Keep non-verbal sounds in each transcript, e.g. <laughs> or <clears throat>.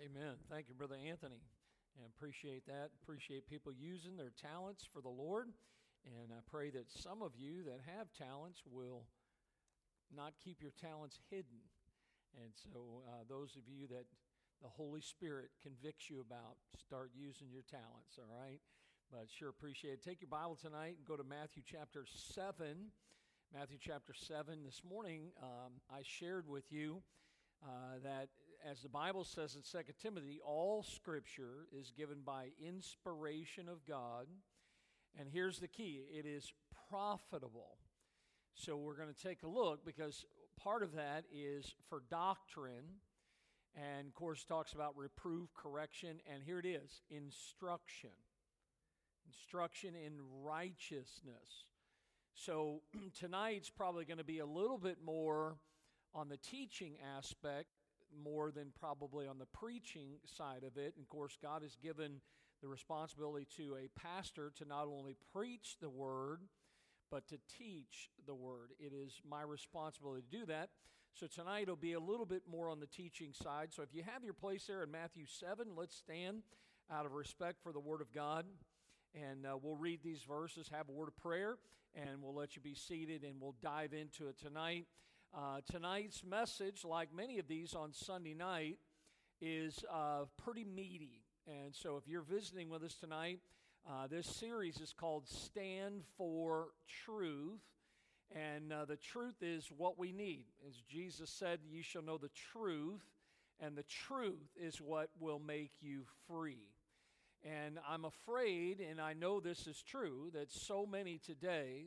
Amen. Thank you, Brother Anthony. And appreciate that. Appreciate people using their talents for the Lord. And I pray that some of you that have talents will not keep your talents hidden. And so, uh, those of you that the Holy Spirit convicts you about, start using your talents, all right? But sure appreciate it. Take your Bible tonight and go to Matthew chapter 7. Matthew chapter 7. This morning, um, I shared with you uh, that, as the Bible says in 2 Timothy, all scripture is given by inspiration of God. And here's the key it is profitable. So we're going to take a look because part of that is for doctrine. And of course, talks about reproof, correction, and here it is instruction. Instruction in righteousness. So <clears throat> tonight's probably going to be a little bit more on the teaching aspect more than probably on the preaching side of it. And of course, God has given the responsibility to a pastor to not only preach the word, but to teach the word. It is my responsibility to do that. So tonight will be a little bit more on the teaching side. So if you have your place there in Matthew 7, let's stand out of respect for the word of God. And uh, we'll read these verses, have a word of prayer, and we'll let you be seated and we'll dive into it tonight. Uh, tonight's message, like many of these on Sunday night, is uh, pretty meaty. And so if you're visiting with us tonight, uh, this series is called Stand for Truth. And uh, the truth is what we need. As Jesus said, You shall know the truth, and the truth is what will make you free. And I'm afraid, and I know this is true, that so many today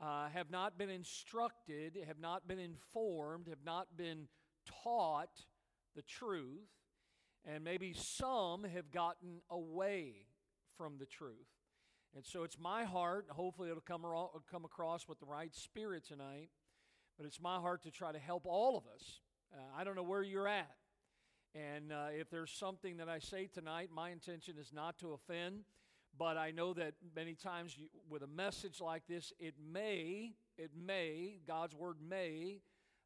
uh, have not been instructed, have not been informed, have not been taught the truth, and maybe some have gotten away from the truth. And so it's my heart, hopefully it'll come, come across with the right spirit tonight, but it's my heart to try to help all of us. Uh, I don't know where you're at. And uh, if there's something that I say tonight, my intention is not to offend, but I know that many times you, with a message like this, it may, it may, God's word may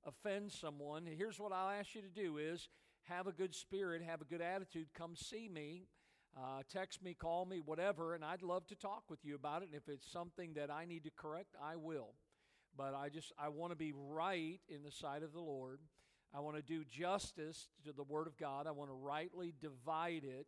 offend someone. Here's what I'll ask you to do is have a good spirit, have a good attitude, come see me. Uh, text me, call me, whatever, and I'd love to talk with you about it. And if it's something that I need to correct, I will. But I just I want to be right in the sight of the Lord. I want to do justice to the Word of God. I want to rightly divide it.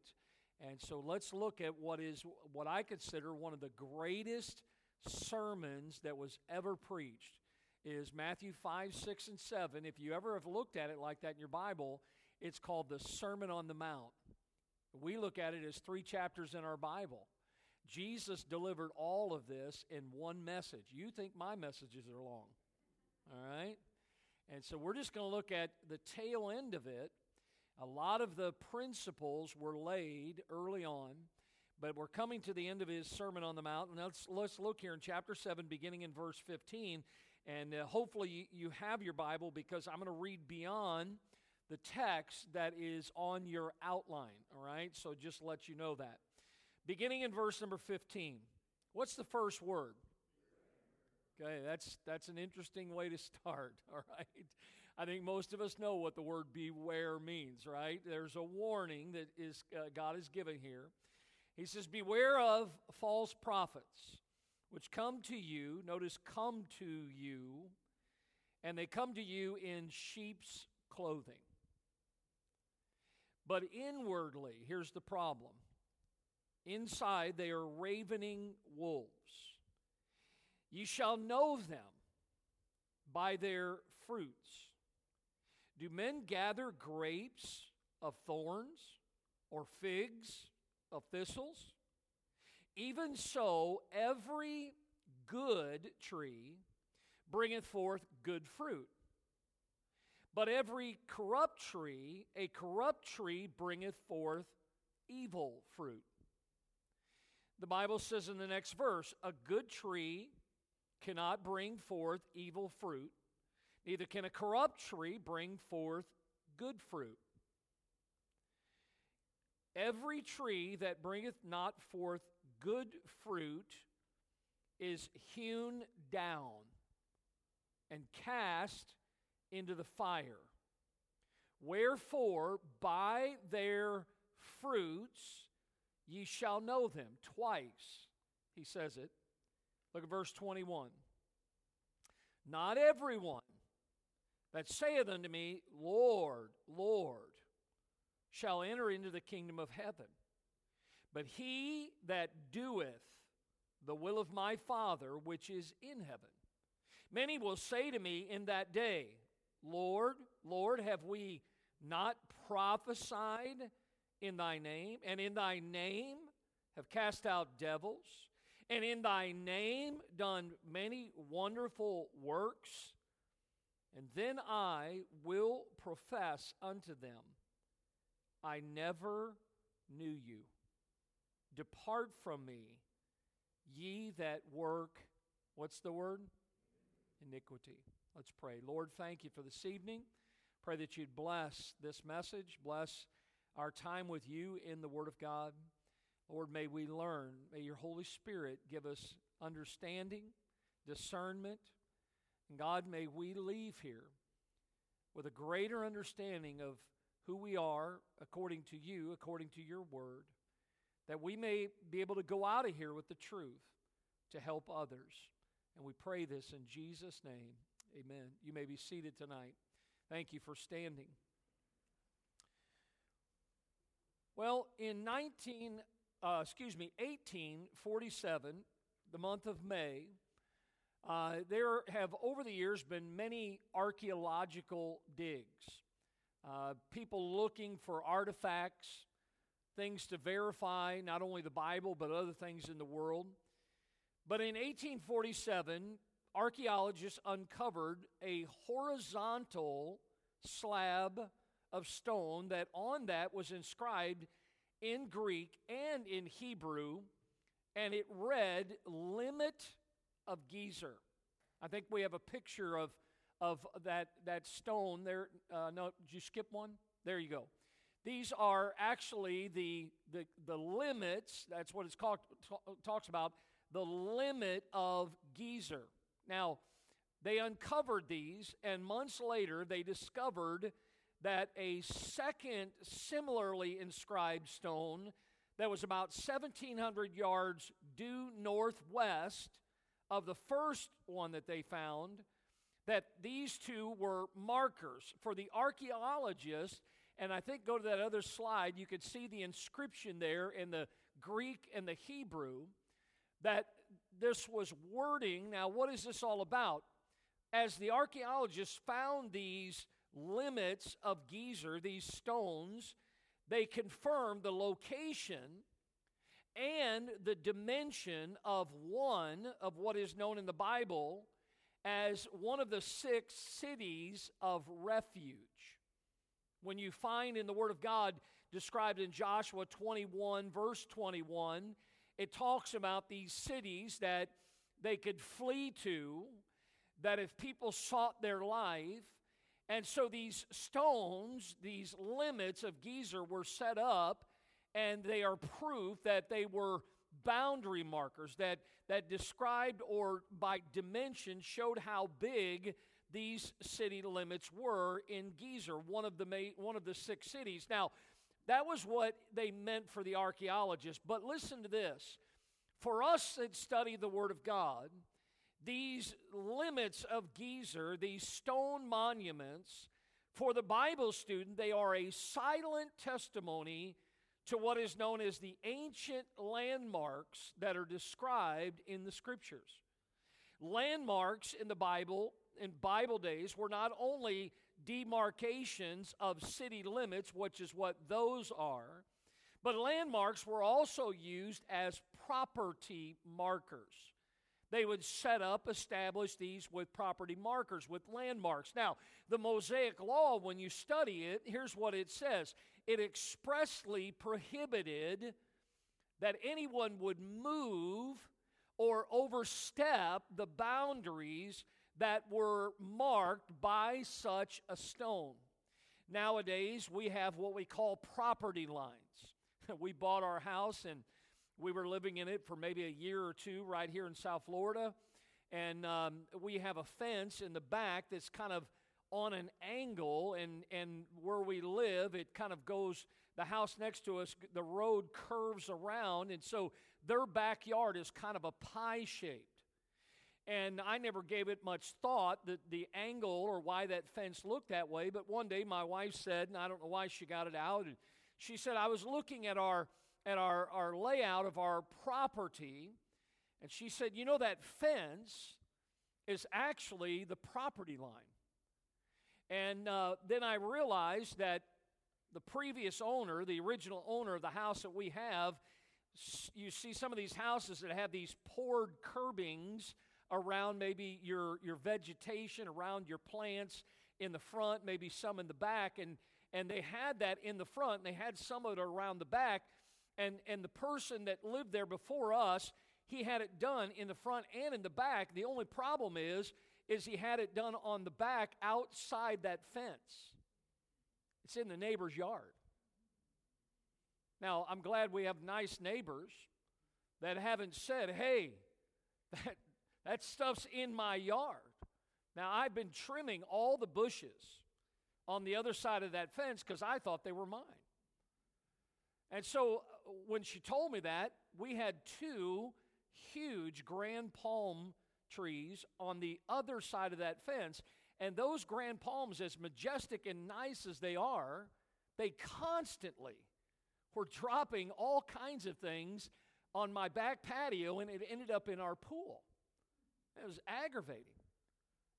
And so let's look at what is what I consider one of the greatest sermons that was ever preached is Matthew 5, 6, and 7. If you ever have looked at it like that in your Bible, it's called the Sermon on the Mount. We look at it as three chapters in our Bible. Jesus delivered all of this in one message. You think my messages are long. All right? And so we're just going to look at the tail end of it. A lot of the principles were laid early on, but we're coming to the end of his Sermon on the Mount. And let's, let's look here in chapter 7, beginning in verse 15. And uh, hopefully you, you have your Bible because I'm going to read beyond the text that is on your outline. All right? So just let you know that. Beginning in verse number 15. What's the first word? Okay, that's that's an interesting way to <laughs> start, all right? I think most of us know what the word beware means, right? There's a warning that is uh, God is giving here. He says, "Beware of false prophets, which come to you, notice come to you, and they come to you in sheep's clothing. But inwardly, here's the problem. Inside they are ravening wolves. You shall know them by their fruits. Do men gather grapes of thorns or figs of thistles? Even so, every good tree bringeth forth good fruit. But every corrupt tree, a corrupt tree bringeth forth evil fruit. The Bible says in the next verse, a good tree cannot bring forth evil fruit, neither can a corrupt tree bring forth good fruit. Every tree that bringeth not forth good fruit is hewn down and cast into the fire. Wherefore, by their fruits ye shall know them. Twice he says it. Look at verse 21. Not everyone that saith unto me, Lord, Lord, shall enter into the kingdom of heaven, but he that doeth the will of my Father which is in heaven. Many will say to me in that day, Lord, Lord, have we not prophesied in thy name, and in thy name have cast out devils, and in thy name done many wonderful works? And then I will profess unto them, I never knew you. Depart from me, ye that work, what's the word? Iniquity. Let's pray. Lord, thank you for this evening. Pray that you'd bless this message, bless our time with you in the Word of God. Lord, may we learn. May your Holy Spirit give us understanding, discernment. And God, may we leave here with a greater understanding of who we are according to you, according to your Word, that we may be able to go out of here with the truth to help others. And we pray this in Jesus' name. Amen. You may be seated tonight. Thank you for standing. Well, in 19, uh, excuse me, 1847, the month of May, uh, there have over the years been many archaeological digs. Uh, people looking for artifacts, things to verify not only the Bible but other things in the world. But in 1847, archaeologists uncovered a horizontal slab of stone that on that was inscribed in Greek and in Hebrew, and it read Limit of Gezer. I think we have a picture of, of that, that stone there. Uh, no, did you skip one? There you go. These are actually the, the, the limits, that's what called, talks about, the limit of Gezer. Now, they uncovered these, and months later, they discovered that a second similarly inscribed stone that was about 1,700 yards due northwest of the first one that they found, that these two were markers for the archaeologists. And I think go to that other slide, you could see the inscription there in the Greek and the Hebrew that this was wording. Now, what is this all about? As the archaeologists found these limits of Gezer, these stones, they confirmed the location and the dimension of one of what is known in the Bible as one of the six cities of refuge. When you find in the Word of God described in Joshua 21, verse 21, it talks about these cities that they could flee to, that if people sought their life, and so these stones, these limits of Gezer were set up, and they are proof that they were boundary markers that, that described or by dimension showed how big these city limits were in Gezer, one of the, one of the six cities. Now, that was what they meant for the archaeologists. But listen to this for us that study the Word of God, these limits of Gezer, these stone monuments, for the Bible student, they are a silent testimony to what is known as the ancient landmarks that are described in the Scriptures. Landmarks in the Bible, in Bible days, were not only demarcations of city limits, which is what those are, but landmarks were also used as property markers. They would set up, establish these with property markers, with landmarks. Now, the Mosaic Law, when you study it, here's what it says it expressly prohibited that anyone would move or overstep the boundaries that were marked by such a stone. Nowadays, we have what we call property lines. <laughs> we bought our house and we were living in it for maybe a year or two right here in South Florida. And um, we have a fence in the back that's kind of on an angle, and, and where we live, it kind of goes, the house next to us, the road curves around, and so their backyard is kind of a pie shaped. And I never gave it much thought that the angle or why that fence looked that way. But one day my wife said, and I don't know why she got it out, she said, I was looking at our at our, our layout of our property, and she said, You know, that fence is actually the property line. And uh, then I realized that the previous owner, the original owner of the house that we have, you see some of these houses that have these poured curbings around maybe your, your vegetation, around your plants in the front, maybe some in the back. And, and they had that in the front, and they had some of it around the back. And, and the person that lived there before us, he had it done in the front and in the back. The only problem is, is he had it done on the back outside that fence. It's in the neighbor's yard. Now, I'm glad we have nice neighbors that haven't said, hey, that, that stuff's in my yard. Now, I've been trimming all the bushes on the other side of that fence because I thought they were mine. And so uh, when she told me that, we had two huge grand palm trees on the other side of that fence. And those grand palms, as majestic and nice as they are, they constantly were dropping all kinds of things on my back patio, and it ended up in our pool. It was aggravating.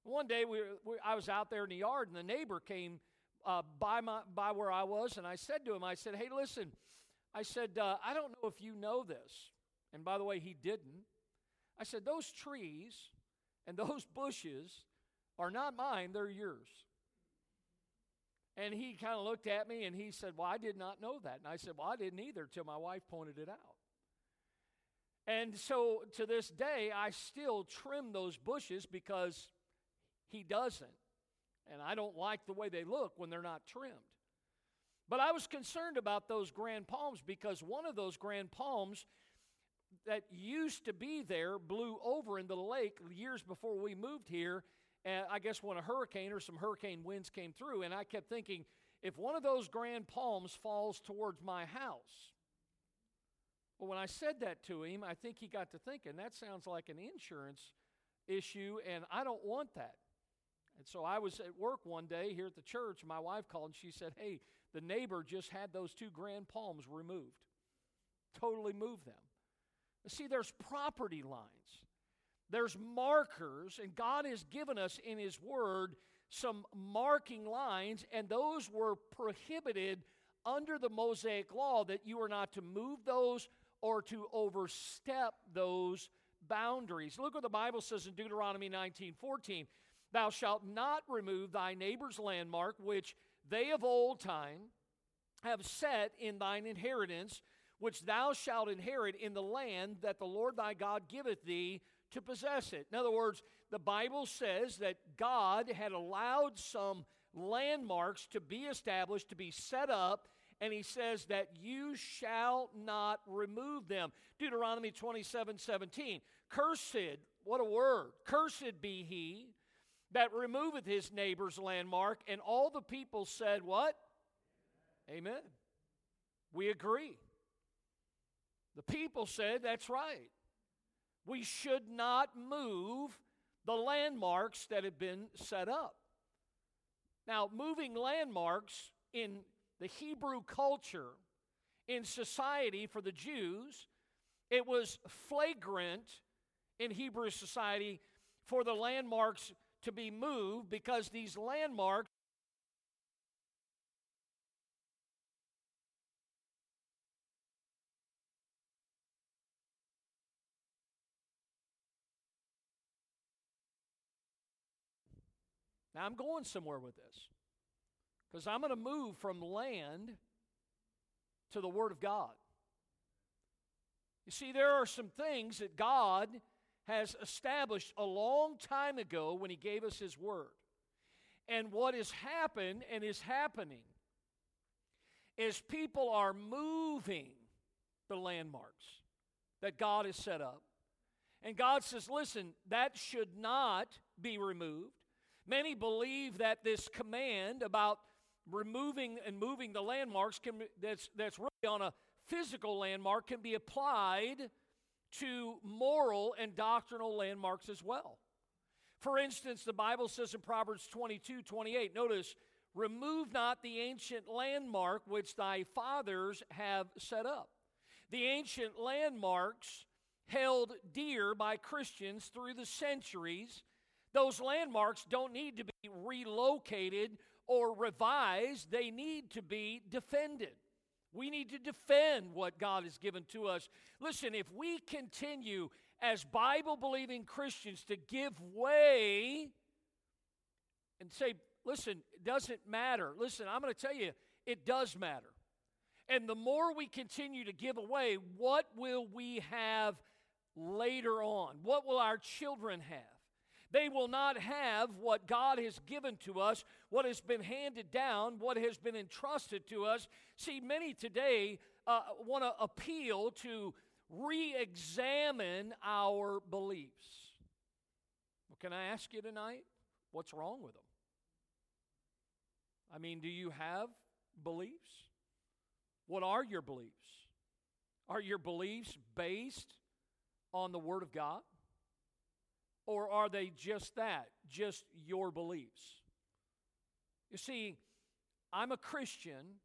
One day we, we I was out there in the yard, and the neighbor came uh, by, my, by where I was, and I said to him, I said, Hey, listen, I said, uh, I don't know if you know this. And by the way, he didn't. I said, Those trees and those bushes are not mine, they're yours. And he kind of looked at me and he said, Well, I did not know that. And I said, Well, I didn't either till my wife pointed it out. And so to this day, I still trim those bushes because he doesn't. And I don't like the way they look when they're not trimmed. But I was concerned about those grand palms because one of those grand palms that used to be there blew over into the lake years before we moved here. And I guess when a hurricane or some hurricane winds came through, and I kept thinking, if one of those grand palms falls towards my house, well, when I said that to him, I think he got to thinking, that sounds like an insurance issue, and I don't want that. And so I was at work one day here at the church, my wife called and she said, Hey, the neighbor just had those two grand palms removed. Totally moved them. See, there's property lines, there's markers, and God has given us in His Word some marking lines, and those were prohibited under the Mosaic law that you are not to move those or to overstep those boundaries. Look what the Bible says in Deuteronomy 19 14. Thou shalt not remove thy neighbor's landmark, which they of old time have set in thine inheritance, which thou shalt inherit in the land that the Lord thy God giveth thee to possess it. In other words, the Bible says that God had allowed some landmarks to be established, to be set up, and he says that you shall not remove them. Deuteronomy 27 17. Cursed, what a word, cursed be he that removeth his neighbor's landmark. And all the people said, What? Amen. We agree. The people said, That's right. We should not move the landmarks that have been set up. Now, moving landmarks in the Hebrew culture, in society for the Jews, it was flagrant in Hebrew society for the landmarks to be moved because these landmarks Now, I'm going somewhere with this because I'm going to move from land to the Word of God. You see, there are some things that God has established a long time ago when He gave us His Word. And what has happened and is happening is people are moving the landmarks that God has set up. And God says, listen, that should not be removed. Many believe that this command about removing and moving the landmarks can, that's, that's really on a physical landmark can be applied to moral and doctrinal landmarks as well. For instance, the Bible says in Proverbs 22 28, notice, remove not the ancient landmark which thy fathers have set up. The ancient landmarks held dear by Christians through the centuries those landmarks don't need to be relocated or revised, they need to be defended. We need to defend what God has given to us. Listen, if we continue as Bible believing Christians to give way and say, listen, it doesn't matter. Listen, I'm going to tell you, it does matter. And the more we continue to give away, what will we have later on? What will our children have? They will not have what God has given to us, what has been handed down, what has been entrusted to us. See, many today uh, want to appeal to re examine our beliefs. Well, can I ask you tonight, what's wrong with them? I mean, do you have beliefs? What are your beliefs? Are your beliefs based on the Word of God? Or are they just that, just your beliefs? You see, I'm a Christian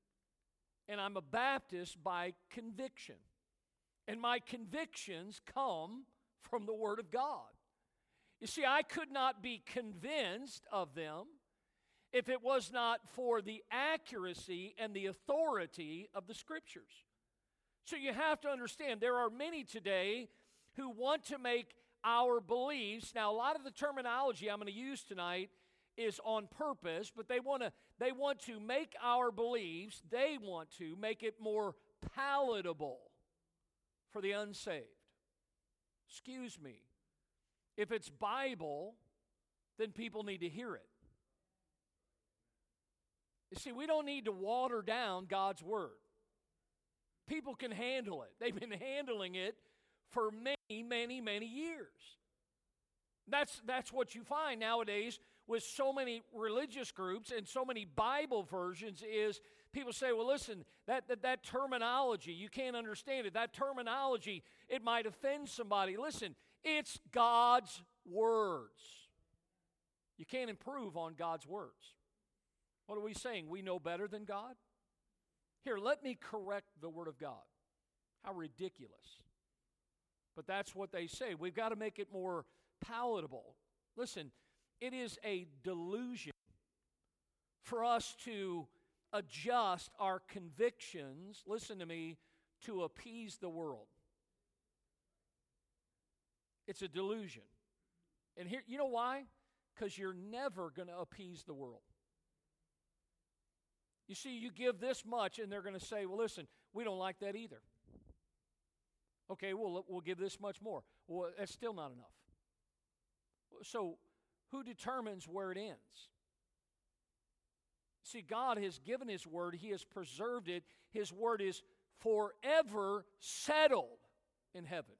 and I'm a Baptist by conviction. And my convictions come from the Word of God. You see, I could not be convinced of them if it was not for the accuracy and the authority of the Scriptures. So you have to understand there are many today who want to make our beliefs. Now, a lot of the terminology I'm going to use tonight is on purpose, but they want to they want to make our beliefs, they want to make it more palatable for the unsaved. Excuse me. If it's Bible, then people need to hear it. You see, we don't need to water down God's word. People can handle it. They've been handling it for many, many, many years. That's, that's what you find nowadays with so many religious groups and so many Bible versions is people say, well, listen, that, that, that terminology, you can't understand it. That terminology, it might offend somebody. Listen, it's God's words. You can't improve on God's words. What are we saying? We know better than God? Here, let me correct the Word of God. How ridiculous. But that's what they say. We've got to make it more palatable. Listen, it is a delusion for us to adjust our convictions, listen to me, to appease the world. It's a delusion. And here, you know why? Because you're never going to appease the world. You see, you give this much, and they're going to say, well, listen, we don't like that either. Okay, well, we'll give this much more. Well, that's still not enough. So, who determines where it ends? See, God has given His word, He has preserved it. His word is forever settled in heaven.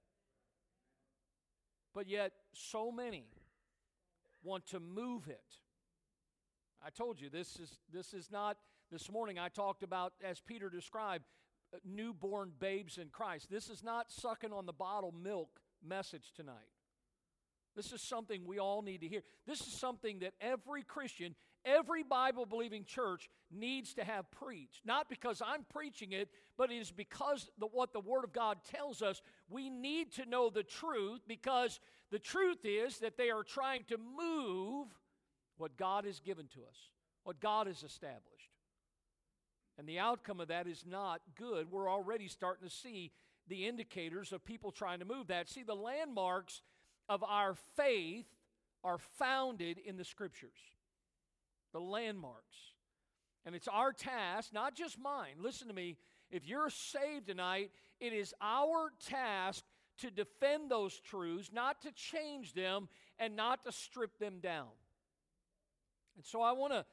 But yet, so many want to move it. I told you this is this is not this morning I talked about as Peter described newborn babes in Christ. This is not sucking on the bottle milk message tonight. This is something we all need to hear. This is something that every Christian, every Bible believing church needs to have preached. Not because I'm preaching it, but it is because the, what the Word of God tells us. We need to know the truth because the truth is that they are trying to move what God has given to us, what God has established. And the outcome of that is not good. We're already starting to see the indicators of people trying to move that. See, the landmarks of our faith are founded in the scriptures. The landmarks. And it's our task, not just mine. Listen to me. If you're saved tonight, it is our task to defend those truths, not to change them, and not to strip them down. And so I want to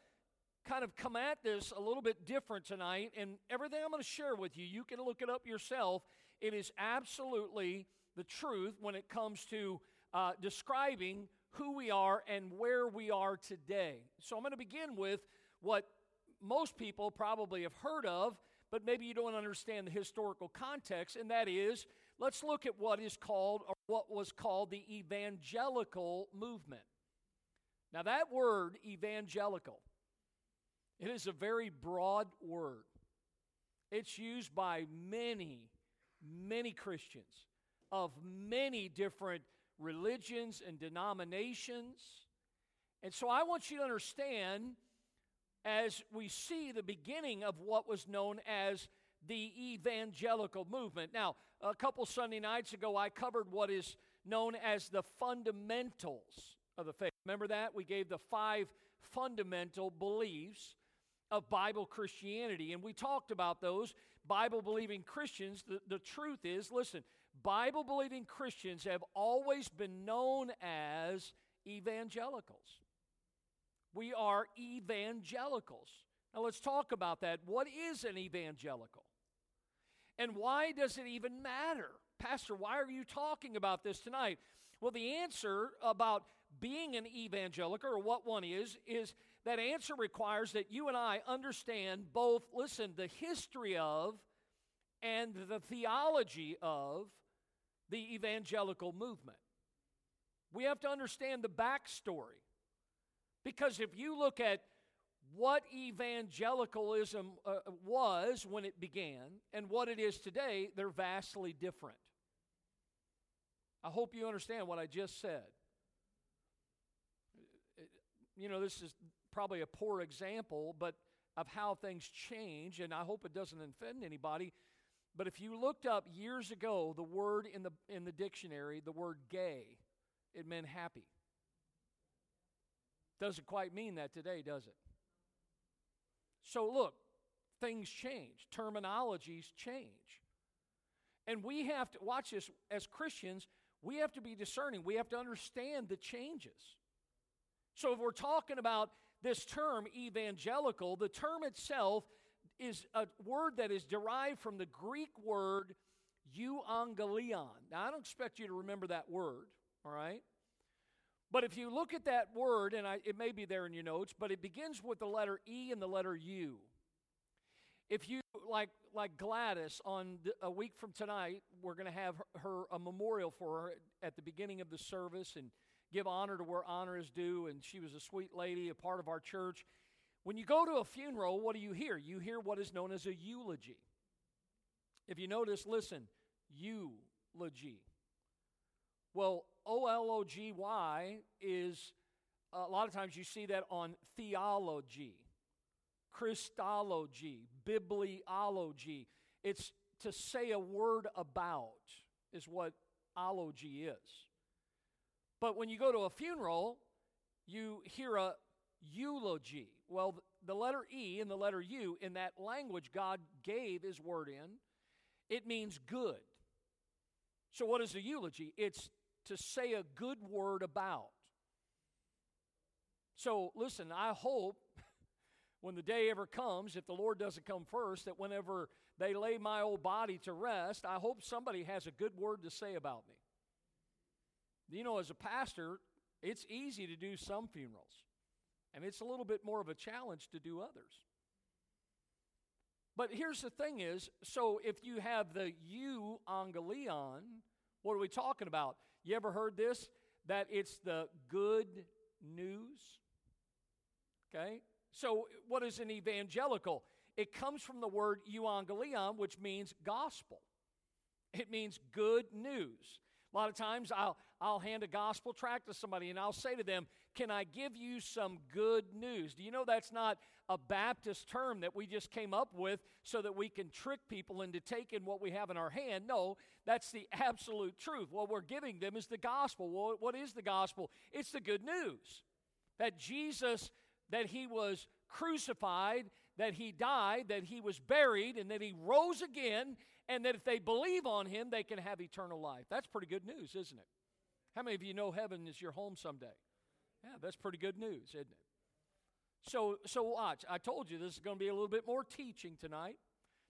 kind of come at this a little bit different tonight. And everything I'm going to share with you, you can look it up yourself. It is absolutely the truth when it comes to uh, describing who we are and where we are today. So I'm going to begin with what most people probably have heard of, but maybe you don't understand the historical context, and that is let's look at what is called or what was called the evangelical movement. Now that word evangelical it is a very broad word. It's used by many many Christians of many different religions and denominations. And so I want you to understand as we see the beginning of what was known as the evangelical movement. Now, a couple Sunday nights ago, I covered what is known as the fundamentals of the faith. Remember that? We gave the five fundamental beliefs of Bible Christianity, and we talked about those. Bible believing Christians, the, the truth is listen, Bible believing Christians have always been known as evangelicals. We are evangelicals. Now let's talk about that. What is an evangelical? And why does it even matter? Pastor, why are you talking about this tonight? Well, the answer about being an evangelical, or what one is, is that answer requires that you and I understand both, listen, the history of and the theology of the evangelical movement. We have to understand the backstory. Because if you look at what evangelicalism uh, was when it began and what it is today, they're vastly different. I hope you understand what I just said. You know, this is probably a poor example, but of how things change, and I hope it doesn't offend anybody. But if you looked up years ago the word in the, in the dictionary, the word gay, it meant happy. Doesn't quite mean that today, does it? So look, things change, terminologies change. And we have to, watch this, as Christians, we have to be discerning. We have to understand the changes. So if we're talking about this term, evangelical, the term itself is a word that is derived from the Greek word euangelion. Now, I don't expect you to remember that word, all right? But if you look at that word, and I, it may be there in your notes, but it begins with the letter E and the letter U. If you, like, like Gladys, on a week from tonight, we're going to have her, her, a memorial for her at the beginning of the service and give honor to where honor is due. And she was a sweet lady, a part of our church. When you go to a funeral, what do you hear? You hear what is known as a eulogy. If you notice, listen, eulogy. Well, O L O G Y is a lot of times you see that on theology, Christology, bibliology. It's to say a word about, is what ology is. But when you go to a funeral, you hear a eulogy. Well, the letter E and the letter U in that language God gave His word in, it means good. So, what is a eulogy? It's to say a good word about. So, listen, I hope <laughs> when the day ever comes, if the Lord doesn't come first, that whenever they lay my old body to rest, I hope somebody has a good word to say about me. You know, as a pastor, it's easy to do some funerals. And it's a little bit more of a challenge to do others. But here's the thing is, so if you have the you euangelion, what are we talking about? You ever heard this? That it's the good news? Okay? So what is an evangelical? It comes from the word euangelion, which means gospel. It means good news. A lot of times I'll, I'll hand a gospel tract to somebody and I'll say to them, Can I give you some good news? Do you know that's not a Baptist term that we just came up with so that we can trick people into taking what we have in our hand? No, that's the absolute truth. What we're giving them is the gospel. Well, what is the gospel? It's the good news that Jesus, that he was crucified, that he died, that he was buried, and that he rose again, and that if they believe on him, they can have eternal life. That's pretty good news, isn't it? How many of you know heaven is your home someday? Yeah, that's pretty good news, isn't it? So, so watch. I told you this is going to be a little bit more teaching tonight.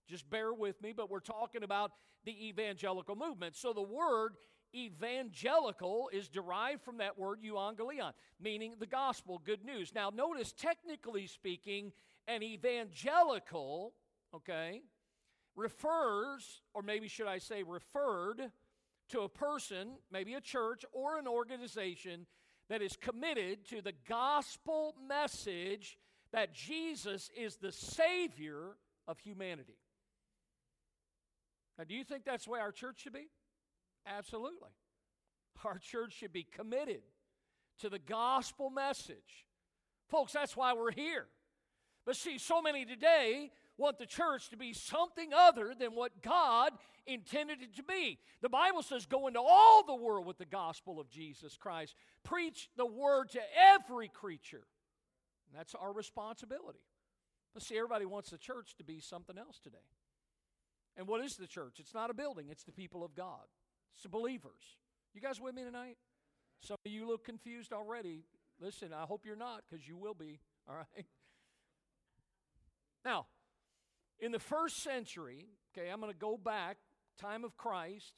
Just bear with me, but we're talking about the evangelical movement. So the word evangelical is derived from that word euangelion, meaning the gospel, good news. Now, notice, technically speaking, an evangelical, okay, refers, or maybe should I say referred, to a person, maybe a church or an organization that is committed to the gospel message that Jesus is the Savior of humanity. Now, do you think that's the way our church should be? Absolutely. Our church should be committed to the gospel message. Folks, that's why we're here. But see, so many today want the church to be something other than what God intended it to be. The Bible says, Go into all the world with the gospel of Jesus Christ, preach the word to every creature. And that's our responsibility. But see, everybody wants the church to be something else today. And what is the church? It's not a building, it's the people of God, it's the believers. You guys with me tonight? Some of you look confused already. Listen, I hope you're not because you will be, all right? <laughs> Now, in the first century, okay, I'm going to go back, time of Christ,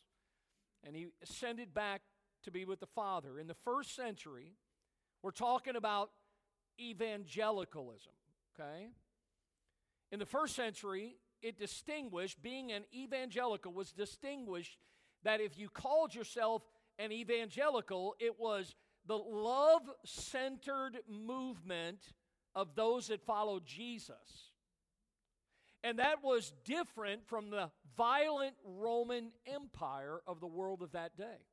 and he ascended back to be with the Father. In the first century, we're talking about evangelicalism, okay? In the first century, it distinguished, being an evangelical was distinguished that if you called yourself an evangelical, it was the love centered movement of those that followed Jesus. And that was different from the violent Roman Empire of the world of that day.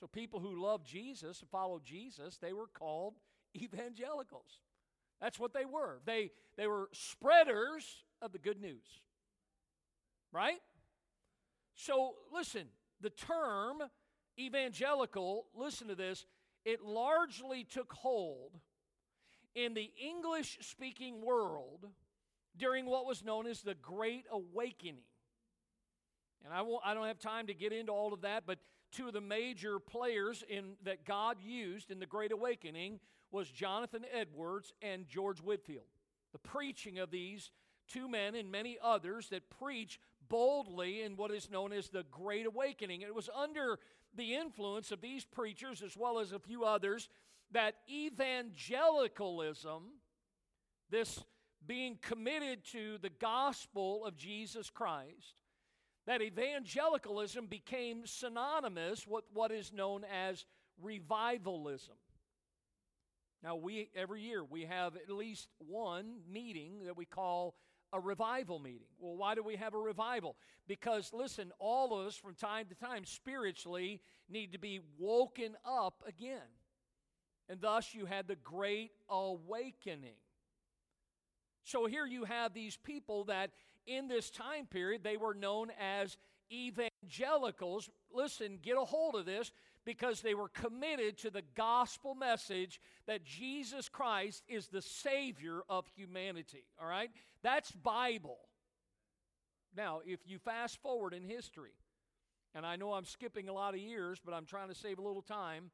So people who loved Jesus and followed Jesus, they were called evangelicals. That's what they were. They, they were spreaders of the good news. Right? So listen, the term evangelical, listen to this, it largely took hold in the English speaking world during what was known as the Great Awakening. And I, won't, I don't have time to get into all of that, but two of the major players in, that God used in the Great Awakening was Jonathan Edwards and George Whitefield. The preaching of these two men and many others that preach boldly in what is known as the Great Awakening. It was under the influence of these preachers, as well as a few others, that evangelicalism, this being committed to the gospel of Jesus Christ, that evangelicalism became synonymous with what is known as revivalism. Now, we every year we have at least one meeting that we call a revival meeting. Well, why do we have a revival? Because listen, all of us from time to time spiritually need to be woken up again. And thus you had the great awakening. So here you have these people that in this time period they were known as evangelicals. Listen, get a hold of this because they were committed to the gospel message that Jesus Christ is the Savior of humanity. All right? That's Bible. Now, if you fast forward in history, and I know I'm skipping a lot of years, but I'm trying to save a little time,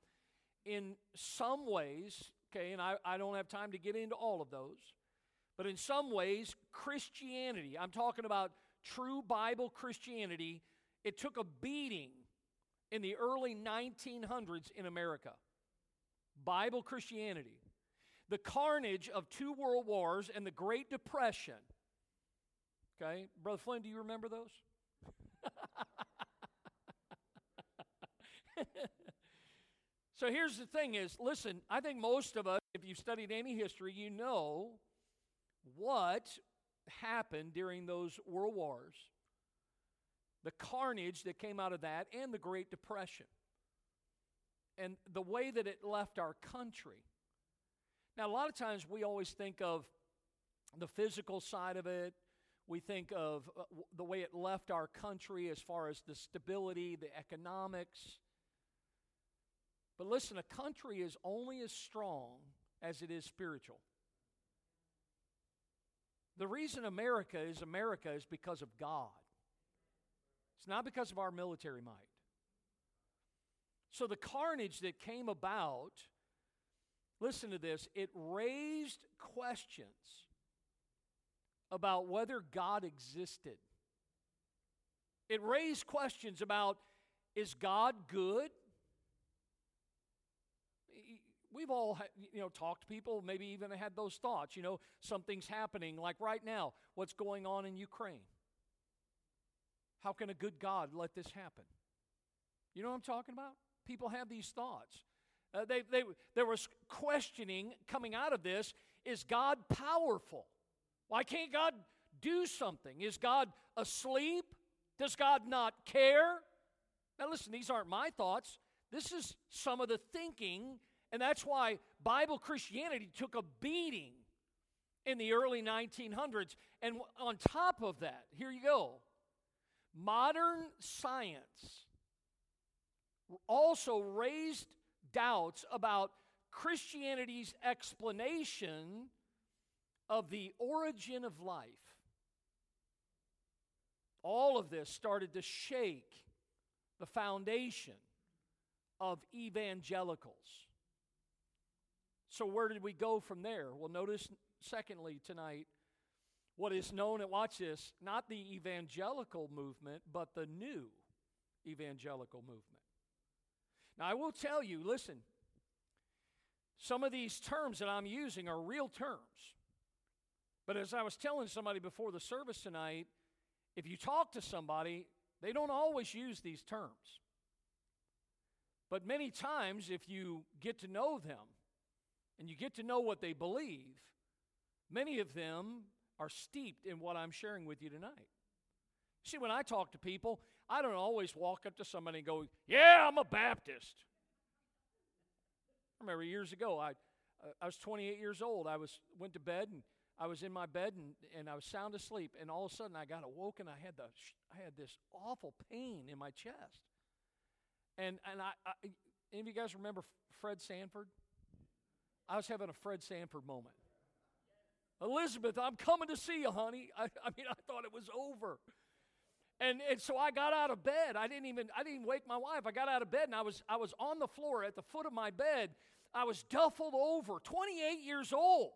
in some ways, okay, and I, I don't have time to get into all of those, but in some ways, Christianity, I'm talking about true Bible Christianity, it took a beating in the early 1900s in America. Bible Christianity. The carnage of two world wars and the Great Depression. Okay, Brother Flynn, do you remember those? <laughs> so here's the thing is listen i think most of us if you've studied any history you know what happened during those world wars, the carnage that came out of that, and the Great Depression, and the way that it left our country. Now, a lot of times we always think of the physical side of it. We think of uh, the way it left our country as far as the stability, the economics. But listen, a country is only as strong as it is spiritual. The reason America is America is because of God. It's not because of our military might. So the carnage that came about, listen to this, it raised questions about whether God existed. It raised questions about Is God good? We've all, you know, talked to people, maybe even had those thoughts. You know, something's happening, like right now, what's going on in Ukraine. How can a good God let this happen? You know what I'm talking about? People have these thoughts. Uh, they, they, there was questioning coming out of this is God powerful? Why can't God do something? Is God asleep? Does God not care? Now, listen, these aren't my thoughts. This is some of the thinking, and that's why Bible Christianity took a beating in the early 1900s. And on top of that, here you go modern science also raised doubts about Christianity's explanation of the origin of life. All of this started to shake the foundation of evangelicals. So, where did we go from there? Well, notice, secondly, tonight, what is known, and watch this, not the evangelical movement, but the new evangelical movement. Now, I will tell you, listen, some of these terms that I'm using are real terms. But as I was telling somebody before the service tonight, if you talk to somebody, they don't always use these terms. But many times, if you get to know them and you get to know what they believe, many of them are steeped in what I'm sharing with you tonight. See, when I talk to people, I don't always walk up to somebody and go, Yeah, I'm a Baptist. I remember years ago, I, I was 28 years old. I was went to bed and I was in my bed and, and I was sound asleep. And all of a sudden, I got awoken. I had the I had this awful pain in my chest. And and I, I any of you guys remember Fred Sanford? I was having a Fred Sanford moment. Elizabeth, I'm coming to see you, honey. I, I mean, I thought it was over. And, and so I got out of bed. I didn't even I didn't even wake my wife. I got out of bed and I was I was on the floor at the foot of my bed. I was duffled over, 28 years old.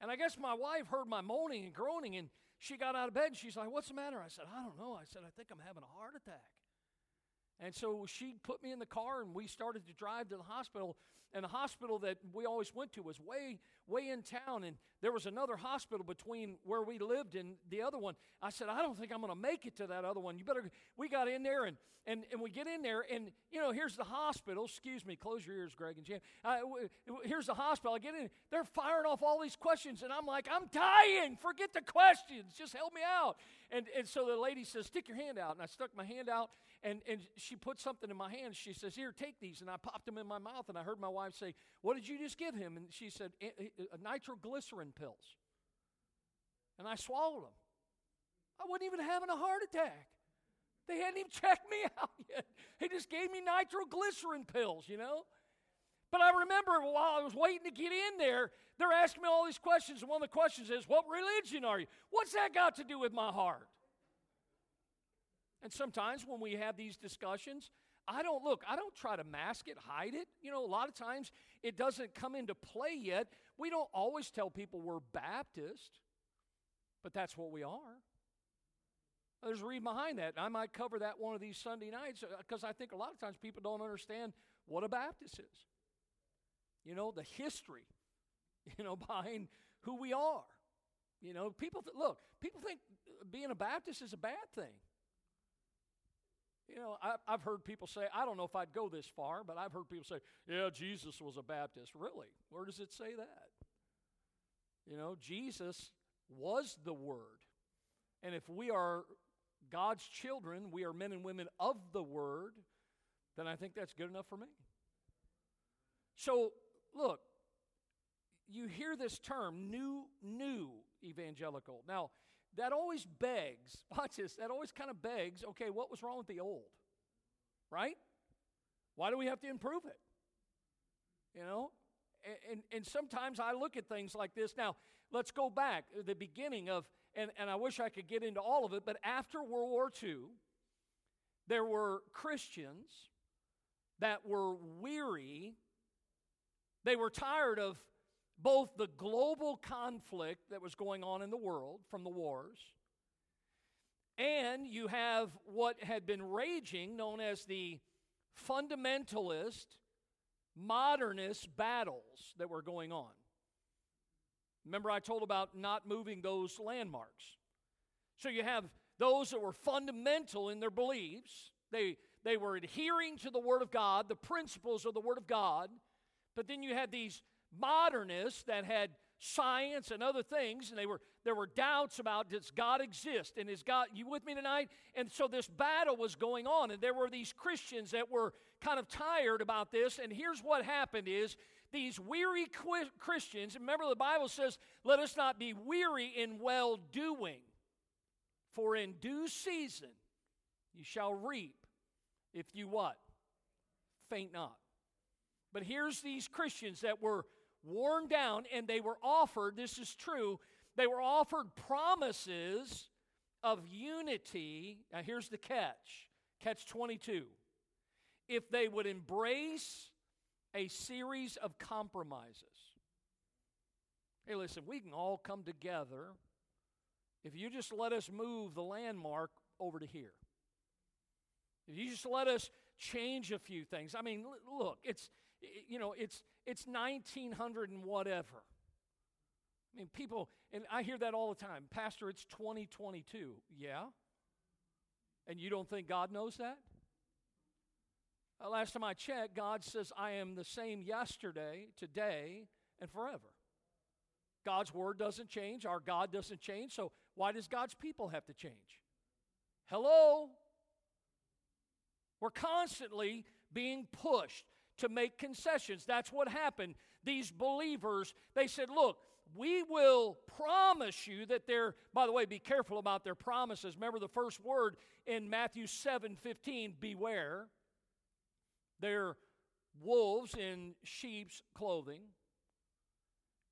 And I guess my wife heard my moaning and groaning and she got out of bed and she's like, What's the matter? I said, I don't know. I said, I think I'm having a heart attack. And so she put me in the car and we started to drive to the hospital. And the hospital that we always went to was way, way in town. And there was another hospital between where we lived and the other one. I said, I don't think I'm going to make it to that other one. You better, we got in there and, and, and we get in there and, you know, here's the hospital. Excuse me, close your ears, Greg and Jim. Uh, here's the hospital. I get in, they're firing off all these questions. And I'm like, I'm dying. Forget the questions. Just help me out. And, and so the lady says, Stick your hand out. And I stuck my hand out and, and she put something in my hand. She says, Here, take these. And I popped them in my mouth. And I heard my wife say, What did you just give him? And she said, Nitroglycerin pills. And I swallowed them. I wasn't even having a heart attack. They hadn't even <laughs> checked me out yet. They just gave me nitroglycerin pills, you know? But I remember while I was waiting to get in there, they're asking me all these questions. And one of the questions is, What religion are you? What's that got to do with my heart? And sometimes when we have these discussions, I don't look, I don't try to mask it, hide it. You know, a lot of times it doesn't come into play yet. We don't always tell people we're Baptist, but that's what we are. There's a reason behind that. I might cover that one of these Sunday nights because uh, I think a lot of times people don't understand what a Baptist is. You know, the history, <laughs> you know, behind who we are. You know, people th- look, people think being a Baptist is a bad thing. You know, I, have heard people say, I don't know if I'd go this far, but I've heard people say, yeah, Jesus was a Baptist. Really? Where does it say that? You know, Jesus was the Word. And if we are God's children, we are men and women of the Word, then I think that's good enough for me. So, look, you hear this term, new, new evangelical. Now, that always begs, <laughs> watch this, that always kind of begs, okay, what was wrong with the old? Right? Why do we have to improve it? You know? And, and, sometimes I look at things like this. Now, let's go back to the beginning of, and, and I wish I could get into all of it, but after World War II, there were Christians that were weary. They were tired of both the global conflict that was going on in the world from the wars, And you have what had been raging, known as the fundamentalist, modernist battles that were going on. Remember, I told about not moving those landmarks. So you have those that were fundamental in their beliefs, they, they were adhering to the Word of God, the principles of the Word of God. But then you had these modernists that had science and other things, and they were there were doubts about does God exist and is God you with me tonight? And so this battle was going on, and there were these Christians that were kind of tired about this. And here's what happened: is these weary Christians. Remember, the Bible says, "Let us not be weary in well doing, for in due season you shall reap if you what faint not." But here's these Christians that were worn down, and they were offered, this is true, they were offered promises of unity. Now, here's the catch catch 22. If they would embrace a series of compromises. Hey, listen, we can all come together if you just let us move the landmark over to here. If you just let us change a few things. I mean, look, it's you know, it's it's 1900 and whatever. I mean, people, and I hear that all the time. Pastor, it's 2022. Yeah? And you don't think God knows that? Uh, last time I checked, God says, I am the same yesterday, today, and forever. God's word doesn't change. Our God doesn't change. So why does God's people have to change? Hello? We're constantly being pushed to make concessions. That's what happened. These believers, they said, Look, we will promise you that they're, by the way, be careful about their promises. Remember the first word in Matthew 7 15, beware. They're wolves in sheep's clothing.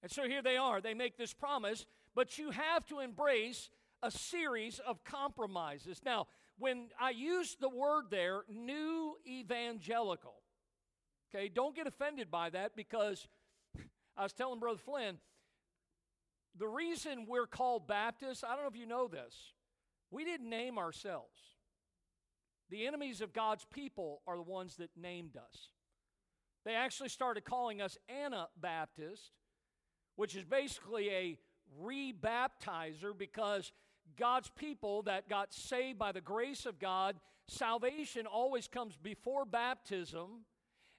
And so here they are. They make this promise, but you have to embrace a series of compromises. Now, when I use the word there, new evangelical, Okay, don't get offended by that because <laughs> I was telling Brother Flynn, the reason we're called Baptists, I don't know if you know this, we didn't name ourselves. The enemies of God's people are the ones that named us. They actually started calling us Anabaptist, which is basically a rebaptizer because God's people that got saved by the grace of God, salvation always comes before baptism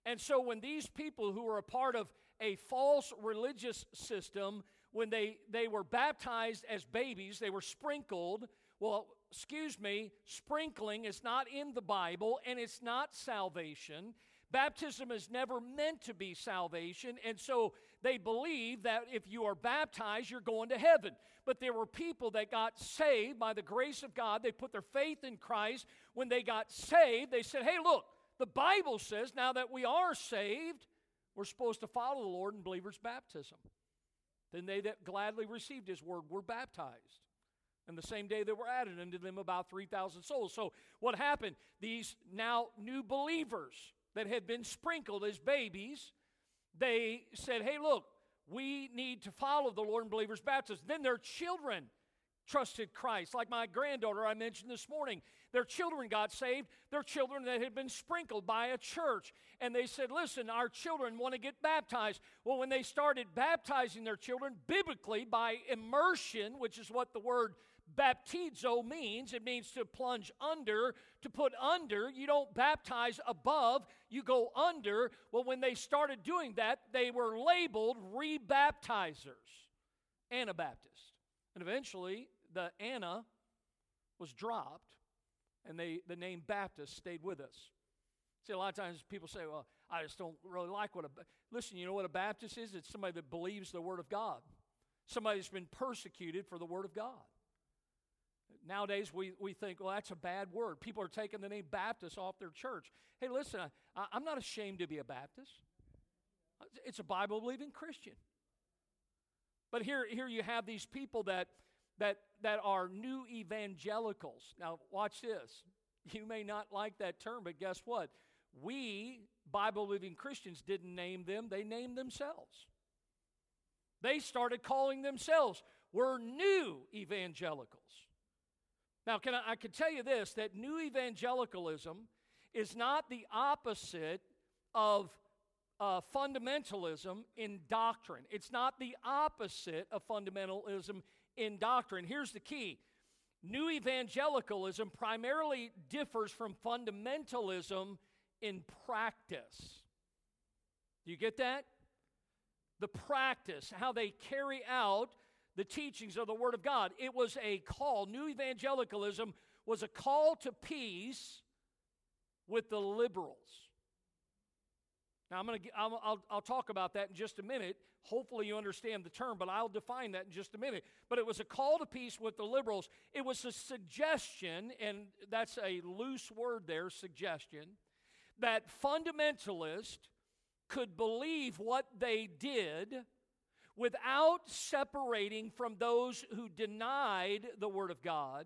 and so when these people who were a part of a false religious system, when they, they were baptized as babies, they were sprinkled. Well, excuse me, sprinkling is not in the Bible and it's not salvation. Baptism is never meant to be salvation, and so they believe that if you are baptized, you're going to heaven. But there were people that got saved by the grace of God. They put their faith in Christ. When they got saved, they said, Hey, look, the Bible says now that we are saved, we're supposed to follow the Lord in believers' baptism. Then they that gladly received his word were baptized. And the same day there were added unto them about 3,000 souls. So what happened? These now new believers that had been sprinkled as babies, they said, hey, look, we need to follow the Lord in believers' baptism. Then their children trusted Christ. Like my granddaughter I mentioned this morning, their children got saved. Their children that had been sprinkled by a church. And they said, Listen, our children want to get baptized. Well, when they started baptizing their children biblically by immersion, which is what the word baptizo means, it means to plunge under, to put under. You don't baptize above, you go under. Well, when they started doing that, they were labeled rebaptizers, Anabaptists. And eventually, the Anna was dropped, and they, the name Baptist stayed with us. See, a lot of times people say, well, I just don't really like what a. Listen, you know what a Baptist is? It's somebody that believes the Word of God, somebody that's been persecuted for the Word of God. Nowadays, we, we think, well, that's a bad word. People are taking the name Baptist off their church. Hey, listen, I, I'm not ashamed to be a Baptist. It's a Bible believing Christian. But here, here you have these people that, that, that are new evangelicals. Now, watch this. You may not like that term, but guess what? We, Bible believing Christians, didn't name them, they named themselves. They started calling themselves, we're new evangelicals. Now, can I, I can tell you this that new evangelicalism is not the opposite of uh, fundamentalism in doctrine. It's not the opposite of fundamentalism in doctrine. Here's the key New evangelicalism primarily differs from fundamentalism in practice. Do you get that? The practice, how they carry out the teachings of the Word of God. It was a call. New evangelicalism was a call to peace with the liberals. Now, I'm going to, I'll, I'll, I'll talk about that in just a minute. Hopefully, you understand the term, but I'll define that in just a minute. But it was a call to peace with the liberals. It was a suggestion, and that's a loose word there, suggestion, that fundamentalists could believe what they did without separating from those who denied the Word of God,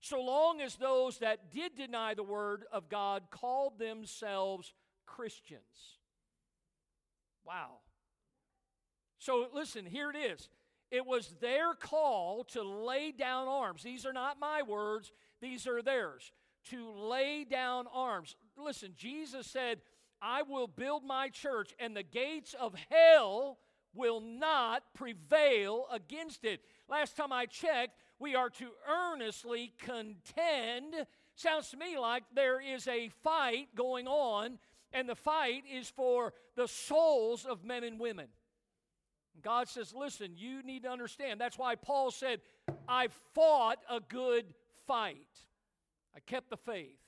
so long as those that did deny the Word of God called themselves Christians. Wow. So listen, here it is. It was their call to lay down arms. These are not my words, these are theirs. To lay down arms. Listen, Jesus said, I will build my church, and the gates of hell will not prevail against it. Last time I checked, we are to earnestly contend. Sounds to me like there is a fight going on, and the fight is for the souls of men and women. God says, listen, you need to understand. That's why Paul said, I fought a good fight. I kept the faith.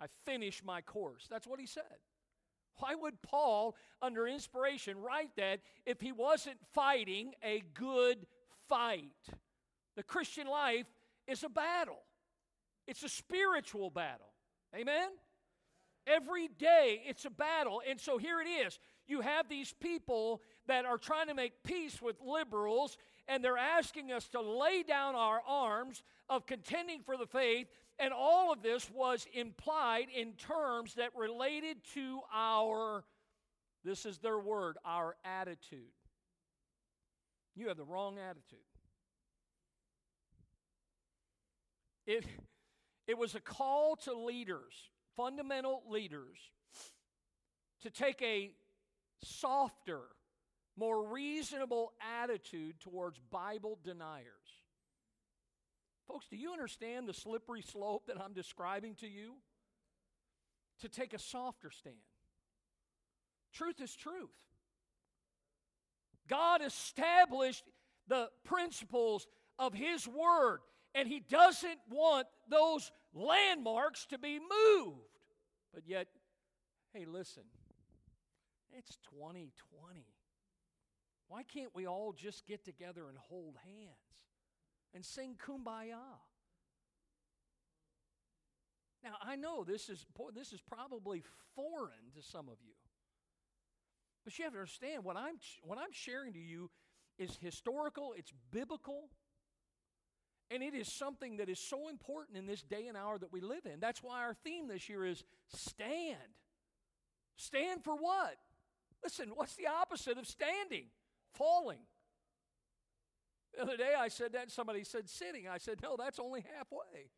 I finished my course. That's what he said. Why would Paul, under inspiration, write that if he wasn't fighting a good fight? The Christian life is a battle, it's a spiritual battle. Amen? Every day it's a battle. And so here it is. You have these people that are trying to make peace with liberals, and they're asking us to lay down our arms of contending for the faith. And all of this was implied in terms that related to our, this is their word, our attitude. You have the wrong attitude. It, it was a call to leaders, fundamental leaders, to take a softer, more reasonable attitude towards Bible deniers. Folks, do you understand the slippery slope that I'm describing to you? To take a softer stand. Truth is truth. God established the principles of His Word, and He doesn't want those landmarks to be moved. But yet, hey, listen, it's 2020. Why can't we all just get together and hold hands and sing kumbaya? Now, I know this is, this is probably foreign to some of you. But you have to understand what I'm, what I'm sharing to you is historical, it's biblical, and it is something that is so important in this day and hour that we live in. That's why our theme this year is stand. Stand for what? Listen, what's the opposite of standing? Falling. The other day I said that, somebody said sitting. I said, no, that's only halfway.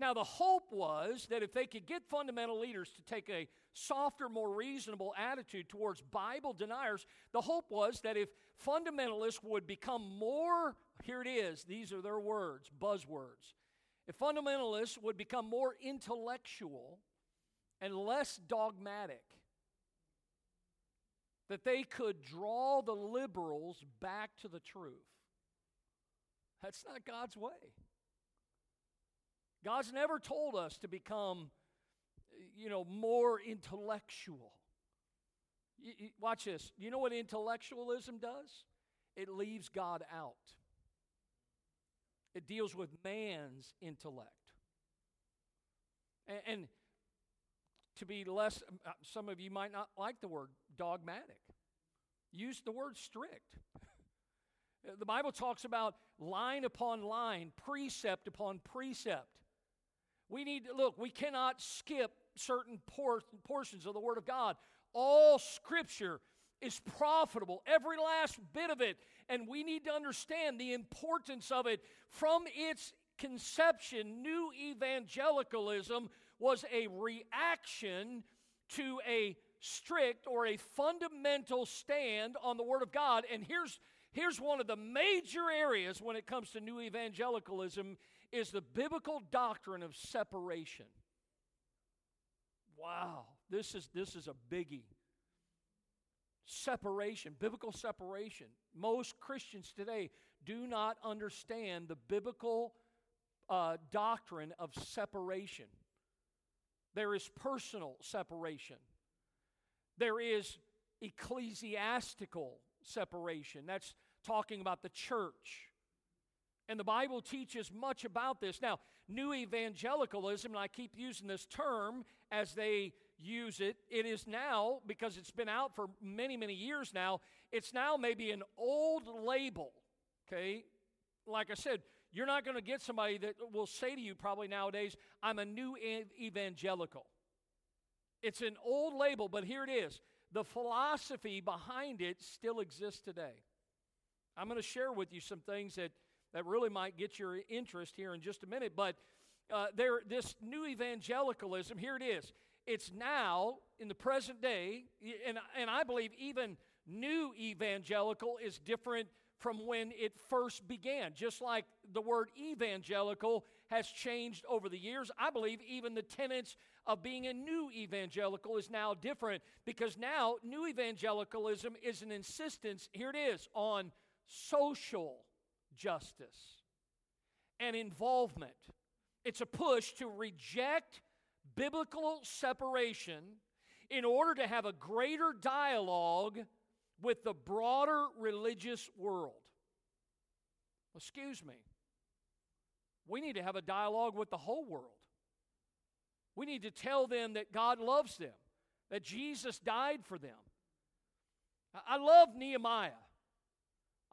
Now, the hope was that if they could get fundamental leaders to take a softer, more reasonable attitude towards Bible deniers, the hope was that if fundamentalists would become more, here it is, these are their words, buzzwords. If fundamentalists would become more intellectual and less dogmatic. That they could draw the liberals back to the truth. That's not God's way. God's never told us to become, you know, more intellectual. You, you, watch this. You know what intellectualism does? It leaves God out. It deals with man's intellect. And, and to be less, uh, some of you might not like the word dogmatic. Use the word strict. <laughs> the Bible talks about line upon line, precept upon precept. We need to look, we cannot skip certain por- portions of the Word of God. All Scripture is profitable, every last bit of it. And we need to understand the importance of it from its conception. New evangelicalism was a reaction to a strict or a fundamental stand on the Word of God. And here's, here's one of the major areas when it comes to new evangelicalism is the biblical doctrine of separation. Wow, this is, this is a biggie. Separation, biblical separation. Most Christians today do not understand the biblical uh, doctrine of separation. There is personal separation, there is ecclesiastical separation. That's talking about the church. And the Bible teaches much about this. Now, new evangelicalism, and I keep using this term as they use it, it is now, because it's been out for many, many years now, it's now maybe an old label. Okay? Like I said, you're not going to get somebody that will say to you probably nowadays, I'm a new evangelical. It's an old label, but here it is. The philosophy behind it still exists today. I'm going to share with you some things that, that really might get your interest here in just a minute, but uh, there, this new evangelicalism, here it is. It's now, in the present day, and, and I believe even new evangelical is different from when it first began. Just like the word evangelical has changed over the years, I believe even the tenets of being a new evangelical is now different because now new evangelicalism is an insistence, here it is, on social justice and involvement. It's a push to reject biblical separation in order to have a greater dialogue with the broader religious world. Excuse me. We need to have a dialogue with the whole world. We need to tell them that God loves them, that Jesus died for them. I love Nehemiah.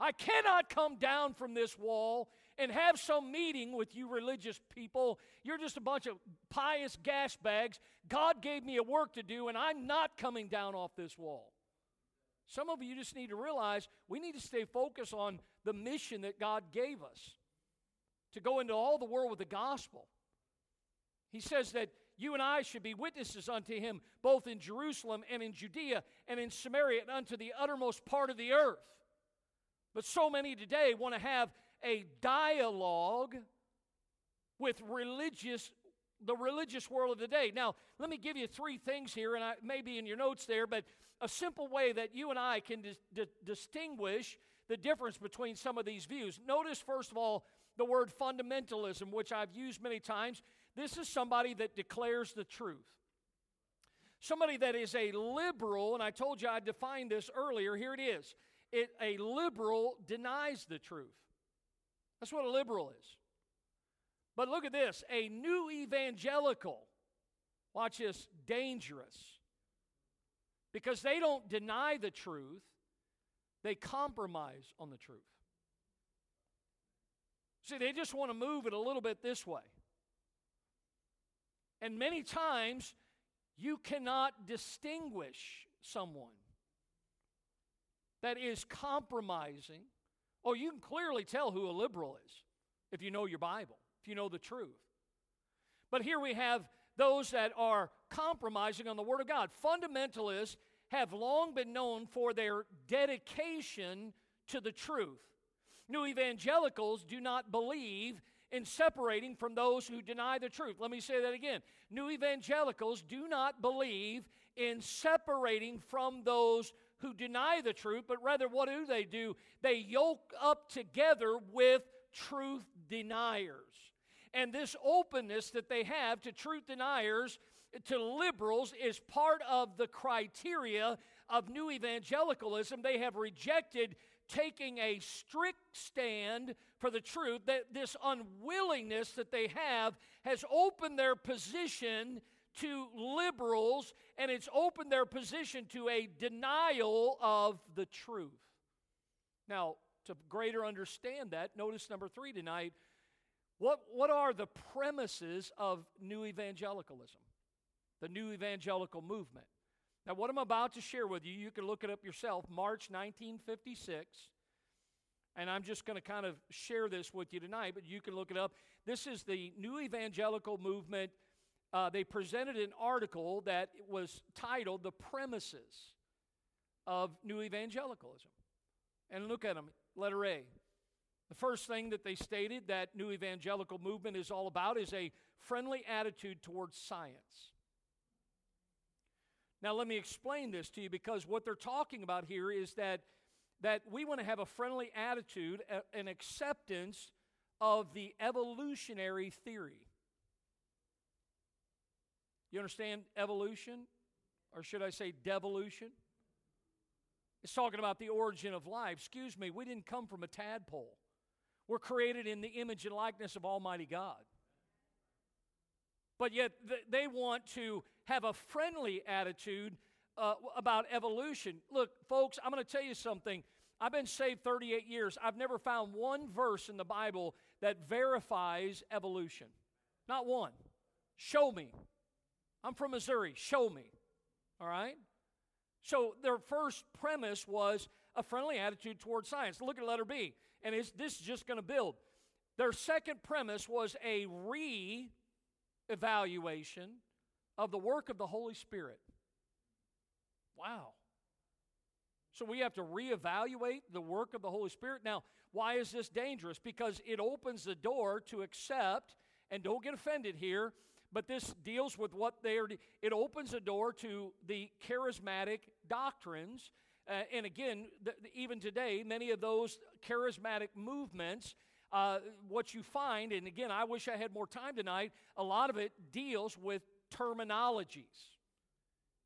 I cannot come down from this wall and have some meeting with you religious people. You're just a bunch of pious gas bags. God gave me a work to do, and I'm not coming down off this wall. Some of you just need to realize we need to stay focused on the mission that God gave us to go into all the world with the gospel. He says that you and I should be witnesses unto him both in Jerusalem and in Judea and in Samaria and unto the uttermost part of the earth. But so many today want to have a dialogue with religious the religious world of the day. Now, let me give you three things here, and I, maybe in your notes there, but a simple way that you and I can di- distinguish the difference between some of these views. Notice, first of all, the word fundamentalism, which I've used many times. This is somebody that declares the truth. Somebody that is a liberal, and I told you I defined this earlier. Here it is. It, a liberal denies the truth. That's what a liberal is. But look at this a new evangelical, watch this, dangerous. Because they don't deny the truth, they compromise on the truth. See, they just want to move it a little bit this way. And many times, you cannot distinguish someone that is compromising. Oh, you can clearly tell who a liberal is if you know your Bible if you know the truth. But here we have those that are compromising on the Word of God. Fundamentalists have long been known for their dedication to the truth. New evangelicals do not believe in separating from those who deny the truth. Let me say that again. New evangelicals do not believe in separating from those who deny the truth, but rather, what do they do? They yoke up together with truth deniers. And this openness that they have to truth deniers, to liberals, is part of the criteria of new evangelicalism. They have rejected taking a strict stand for the truth, that this unwillingness that they have has opened their position to liberals and it's opened their position to a denial of the truth. Now, to greater understand that, notice number three tonight what, what are the premises of new evangelicalism, the new evangelical movement? Now, what I'm about to share with you, you can look it up yourself, March 1956. And I'm just going to kind of share this with you tonight, but you can look it up. This is the New Evangelical Movement. Uh, they presented an article that was titled The Premises of New Evangelicalism. And look at them. Letter A. The first thing that they stated that New Evangelical Movement is all about is a friendly attitude towards science. Now, let me explain this to you because what they're talking about here is that, that we want to have a friendly attitude, an acceptance of the evolutionary theory. You understand evolution? Or should I say devolution? It's talking about the origin of life. Excuse me, we didn't come from a tadpole. We're created in the image and likeness of Almighty God. But yet they want to have a friendly attitude uh, about evolution. Look, folks, I'm going to tell you something. I've been saved 38 years. I've never found one verse in the Bible that verifies evolution. Not one. Show me. I'm from Missouri. Show me. All right? So their first premise was a friendly attitude towards science. Look at letter B. And this is just going to build. Their second premise was a re evaluation of the work of the Holy Spirit. Wow. So we have to reevaluate the work of the Holy Spirit. Now, why is this dangerous? Because it opens the door to accept, and don't get offended here, but this deals with what they are, it opens the door to the charismatic doctrines. Uh, and again, the, even today, many of those charismatic movements uh, what you find, and again, I wish I had more time tonight, a lot of it deals with terminologies.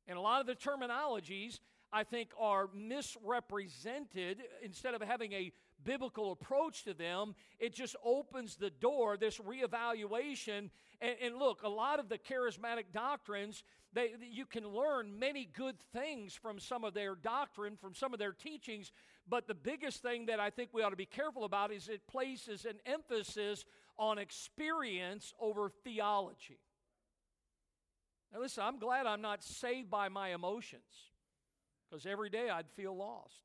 And a lot of the terminologies, I think, are misrepresented. Instead of having a biblical approach to them, it just opens the door, this reevaluation. And, and look, a lot of the charismatic doctrines, they, you can learn many good things from some of their doctrine, from some of their teachings, but the biggest thing that I think we ought to be careful about is it places an emphasis on experience over theology. Now, listen, I'm glad I'm not saved by my emotions because every day I'd feel lost.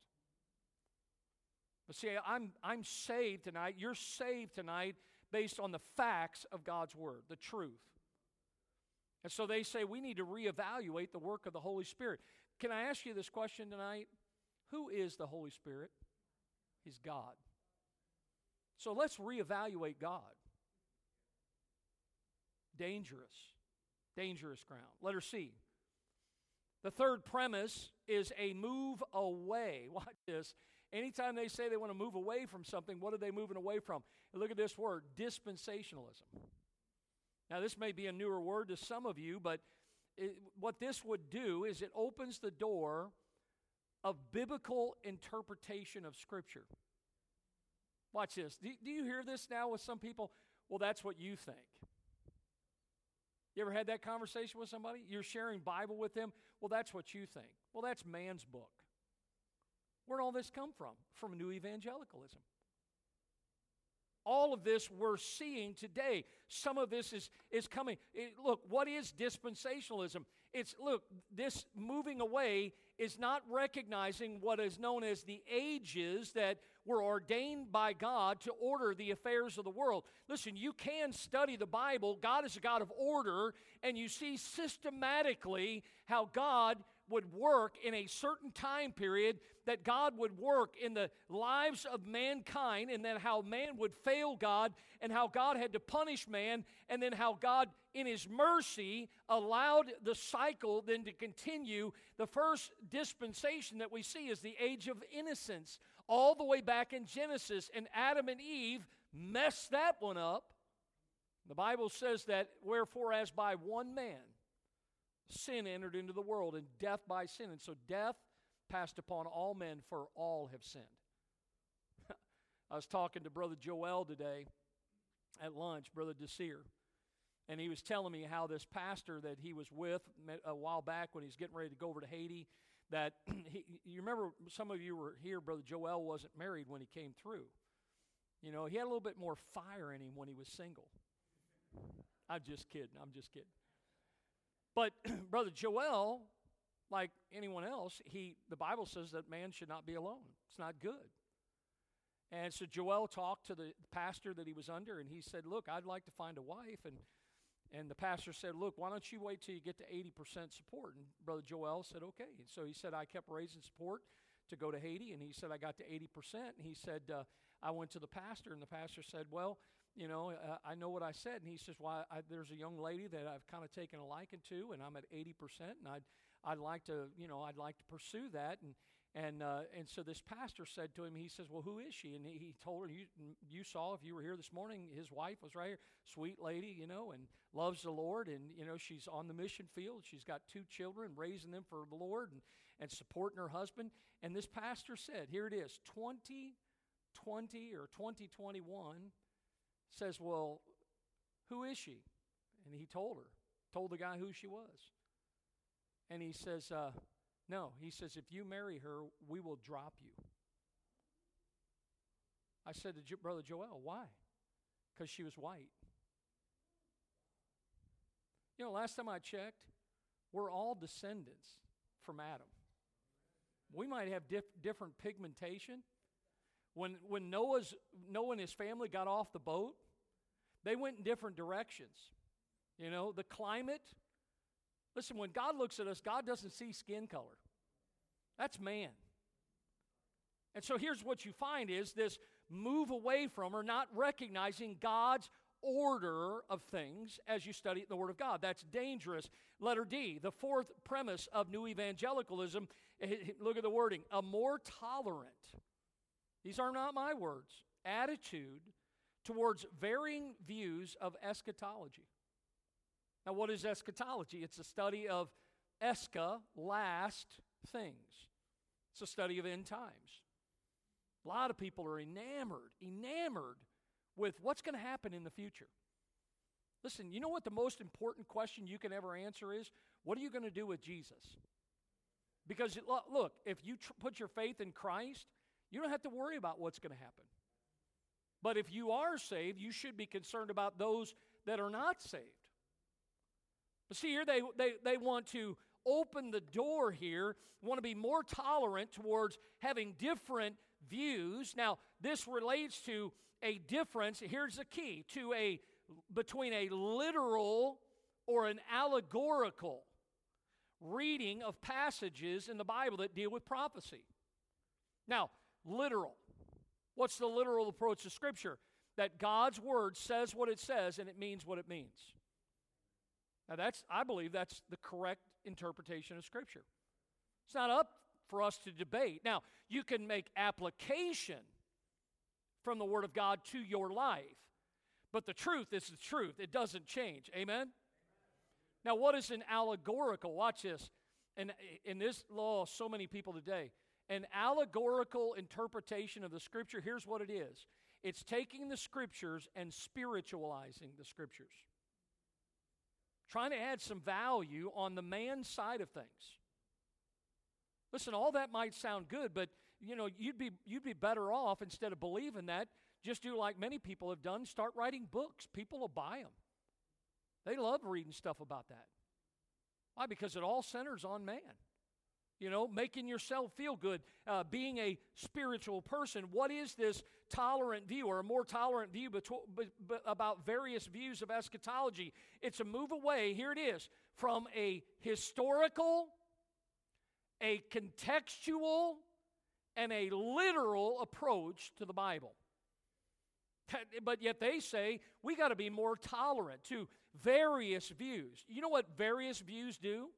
See, I'm, I'm saved tonight. You're saved tonight based on the facts of God's Word, the truth. And so they say we need to reevaluate the work of the Holy Spirit. Can I ask you this question tonight? Who is the Holy Spirit? He's God. So let's reevaluate God. Dangerous, dangerous ground. Letter C. The third premise is a move away. <laughs> Watch this. Anytime they say they want to move away from something, what are they moving away from? Look at this word dispensationalism. Now, this may be a newer word to some of you, but it, what this would do is it opens the door of biblical interpretation of Scripture. Watch this. Do, do you hear this now with some people? Well, that's what you think. You ever had that conversation with somebody? You're sharing Bible with them? Well, that's what you think. Well, that's man's book. Where'd all this come from? From New Evangelicalism. All of this we're seeing today. Some of this is, is coming. It, look, what is dispensationalism? It's, look, this moving away is not recognizing what is known as the ages that were ordained by God to order the affairs of the world. Listen, you can study the Bible. God is a God of order, and you see systematically how God would work in a certain time period, that God would work in the lives of mankind, and then how man would fail God, and how God had to punish man, and then how God, in His mercy, allowed the cycle then to continue. The first dispensation that we see is the age of innocence, all the way back in Genesis, and Adam and Eve messed that one up. The Bible says that, wherefore, as by one man, sin entered into the world, and death by sin. And so death passed upon all men, for all have sinned. <laughs> I was talking to Brother Joel today at lunch, Brother Desir, and he was telling me how this pastor that he was with a while back when he's getting ready to go over to Haiti, that <clears throat> he, you remember some of you were here, Brother Joel wasn't married when he came through. You know, he had a little bit more fire in him when he was single. I'm just kidding. I'm just kidding. But <clears throat> Brother Joel, like anyone else, he the Bible says that man should not be alone. It's not good. And so Joel talked to the pastor that he was under, and he said, "Look, I'd like to find a wife." And and the pastor said, "Look, why don't you wait till you get to 80% support?" And brother Joel said, "Okay." And so he said, "I kept raising support to go to Haiti," and he said, "I got to 80%." And he said, uh, "I went to the pastor, and the pastor said, well." You know, uh, I know what I said. And he says, well, I, there's a young lady that I've kind of taken a liking to, and I'm at 80%, and I'd, I'd like to, you know, I'd like to pursue that. And, and, uh, and so this pastor said to him, he says, well, who is she? And he, he told her, you, you saw, if you were here this morning, his wife was right here, sweet lady, you know, and loves the Lord. And, you know, she's on the mission field. She's got two children, raising them for the Lord and, and supporting her husband. And this pastor said, here it is, 2020 or 2021 says, Well, who is she? And he told her, told the guy who she was. And he says, uh, No. He says, If you marry her, we will drop you. I said to Brother Joel, Why? Because she was white. You know, last time I checked, we're all descendants from Adam. We might have dif- different pigmentation, when, when Noah's, Noah and his family got off the boat, they went in different directions. You know, the climate. Listen, when God looks at us, God doesn't see skin color. That's man. And so here's what you find is this move away from or not recognizing God's order of things as you study the Word of God. That's dangerous. Letter D, the fourth premise of new evangelicalism. Eh, look at the wording a more tolerant these are not my words, attitude towards varying views of eschatology. Now, what is eschatology? It's a study of escha, last things. It's a study of end times. A lot of people are enamored, enamored with what's going to happen in the future. Listen, you know what the most important question you can ever answer is? What are you going to do with Jesus? Because, look, if you tr- put your faith in Christ, you don't have to worry about what's going to happen. But if you are saved, you should be concerned about those that are not saved. But see, here they, they, they want to open the door here, want to be more tolerant towards having different views. Now, this relates to a difference, here's the key, to a between a literal or an allegorical reading of passages in the Bible that deal with prophecy. Now, literal. What's the literal approach to Scripture? That God's Word says what it says and it means what it means. Now, that's, I believe that's the correct interpretation of Scripture. It's not up for us to debate. Now, you can make application from the Word of God to your life, but the truth is the truth. It doesn't change. Amen? Now, what is an allegorical? Watch this. And in this law, so many people today, an allegorical interpretation of the scripture, here's what it is it's taking the scriptures and spiritualizing the scriptures, trying to add some value on the man side of things. Listen, all that might sound good, but you know, you'd be you'd be better off instead of believing that, just do like many people have done, start writing books. People will buy them. They love reading stuff about that. Why? Because it all centers on man you know, making yourself feel good, uh, being a spiritual person. What is this tolerant view or a more tolerant view betw- b- b- about various views of eschatology? It's a move away, here it is, from a historical, a contextual, and a literal approach to the Bible. But yet they say we got to be more tolerant to various views. You know what various views do?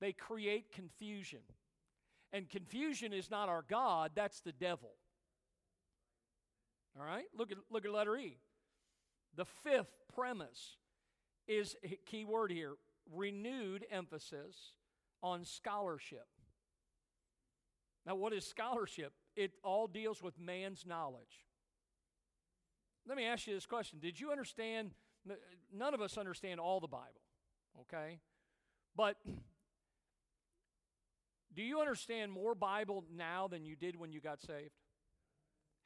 They create confusion. And confusion is not our God, that's the devil. All right? Look at, look at letter E. The fifth premise is a key word here renewed emphasis on scholarship. Now, what is scholarship? It all deals with man's knowledge. Let me ask you this question Did you understand? None of us understand all the Bible, okay? But do you understand more Bible now than you did when you got saved?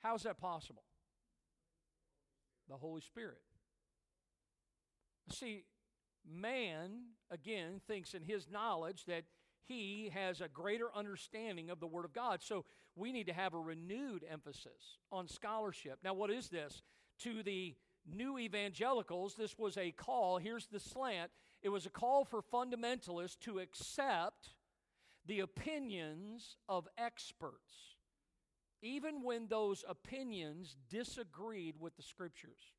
How's that possible? The Holy Spirit. See, man, again, thinks in his knowledge that he has a greater understanding of the Word of God. So we need to have a renewed emphasis on scholarship. Now, what is this? To the new evangelicals, this was a call. Here's the slant it was a call for fundamentalists to accept the opinions of experts, even when those opinions disagreed with the Scriptures.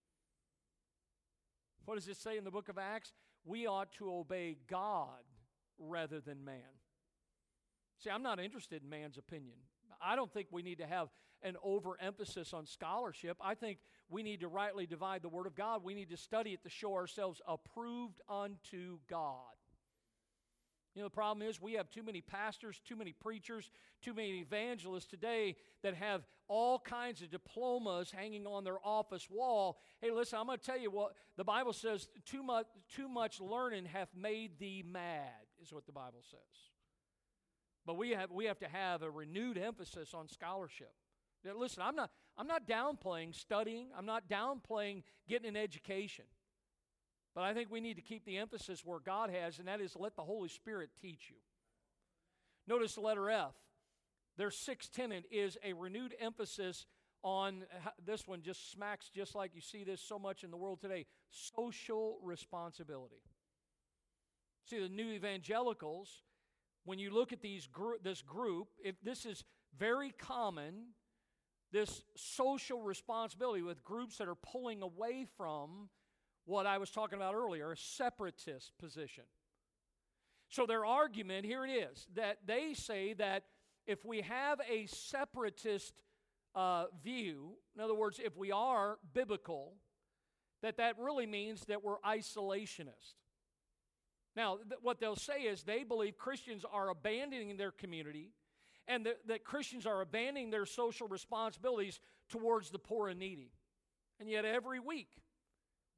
What does it say in the book of Acts? We ought to obey God rather than man. See, I'm not interested in man's opinion. I don't think we need to have an overemphasis on scholarship. I think we need to rightly divide the Word of God. We need to study it to show ourselves approved unto God. You know, the problem is we have too many pastors, too many preachers, too many evangelists today that have all kinds of diplomas hanging on their office wall. Hey, listen, I'm going to tell you what the Bible says too much, too much learning hath made thee mad, is what the Bible says. But we have, we have to have a renewed emphasis on scholarship. Now, listen, I'm not, I'm not downplaying studying, I'm not downplaying getting an education. But I think we need to keep the emphasis where God has, and that is let the Holy Spirit teach you. Notice the letter F. Their sixth tenet is a renewed emphasis on this one, just smacks just like you see this so much in the world today social responsibility. See, the new evangelicals, when you look at these gr- this group, if this is very common, this social responsibility with groups that are pulling away from what I was talking about earlier, a separatist position. So their argument, here it is, that they say that if we have a separatist uh, view, in other words, if we are biblical, that that really means that we're isolationist. Now, th- what they'll say is they believe Christians are abandoning their community and that, that Christians are abandoning their social responsibilities towards the poor and needy. And yet, every week,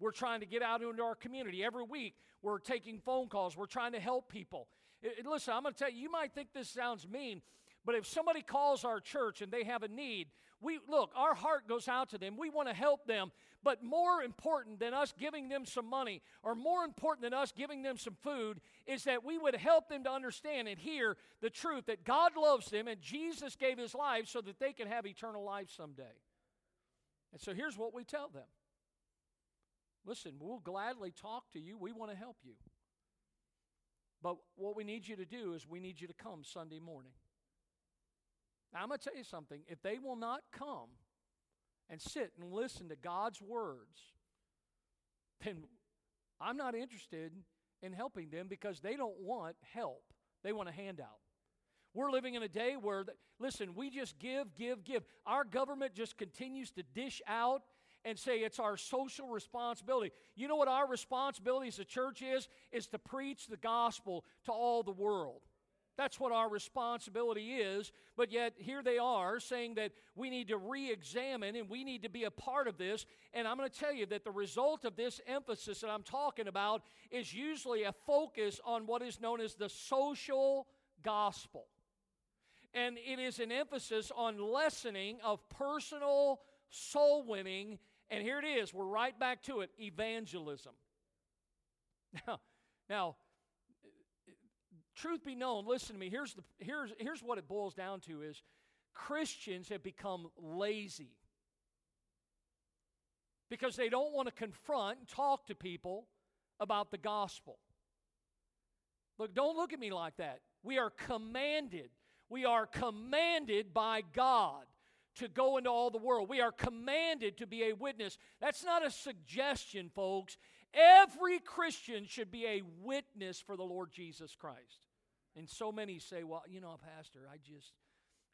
we're trying to get out into our community. Every week, we're taking phone calls. We're trying to help people. It, listen, I'm going to tell you, you might think this sounds mean, but if somebody calls our church and they have a need, we look, our heart goes out to them. We want to help them. But more important than us giving them some money, or more important than us giving them some food, is that we would help them to understand and hear the truth that God loves them and Jesus gave his life so that they can have eternal life someday. And so here's what we tell them Listen, we'll gladly talk to you. We want to help you. But what we need you to do is we need you to come Sunday morning. Now, I'm going to tell you something. If they will not come and sit and listen to God's words, then I'm not interested in helping them because they don't want help. They want a handout. We're living in a day where, listen, we just give, give, give. Our government just continues to dish out and say it's our social responsibility. You know what our responsibility as a church is? Is to preach the gospel to all the world. That's what our responsibility is. But yet, here they are saying that we need to re examine and we need to be a part of this. And I'm going to tell you that the result of this emphasis that I'm talking about is usually a focus on what is known as the social gospel. And it is an emphasis on lessening of personal soul winning and here it is, we're right back to it evangelism. <laughs> Now, now, truth be known, listen to me. Here's, the, here's, here's what it boils down to is Christians have become lazy because they don't want to confront and talk to people about the gospel. Look, don't look at me like that. We are commanded. We are commanded by God to go into all the world. We are commanded to be a witness. That's not a suggestion, folks. Every Christian should be a witness for the Lord Jesus Christ. And so many say, well, you know, Pastor, I just,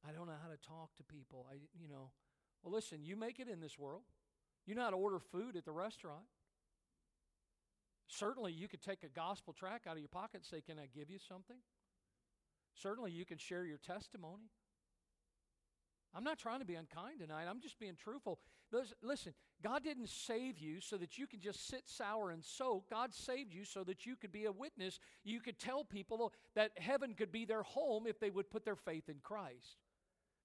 I don't know how to talk to people. I, you know, well, listen, you make it in this world. You know how to order food at the restaurant. Certainly, you could take a gospel tract out of your pocket and say, Can I give you something? Certainly, you can share your testimony. I'm not trying to be unkind tonight. I'm just being truthful. Listen, God didn't save you so that you could just sit sour and soak. God saved you so that you could be a witness. You could tell people that heaven could be their home if they would put their faith in Christ.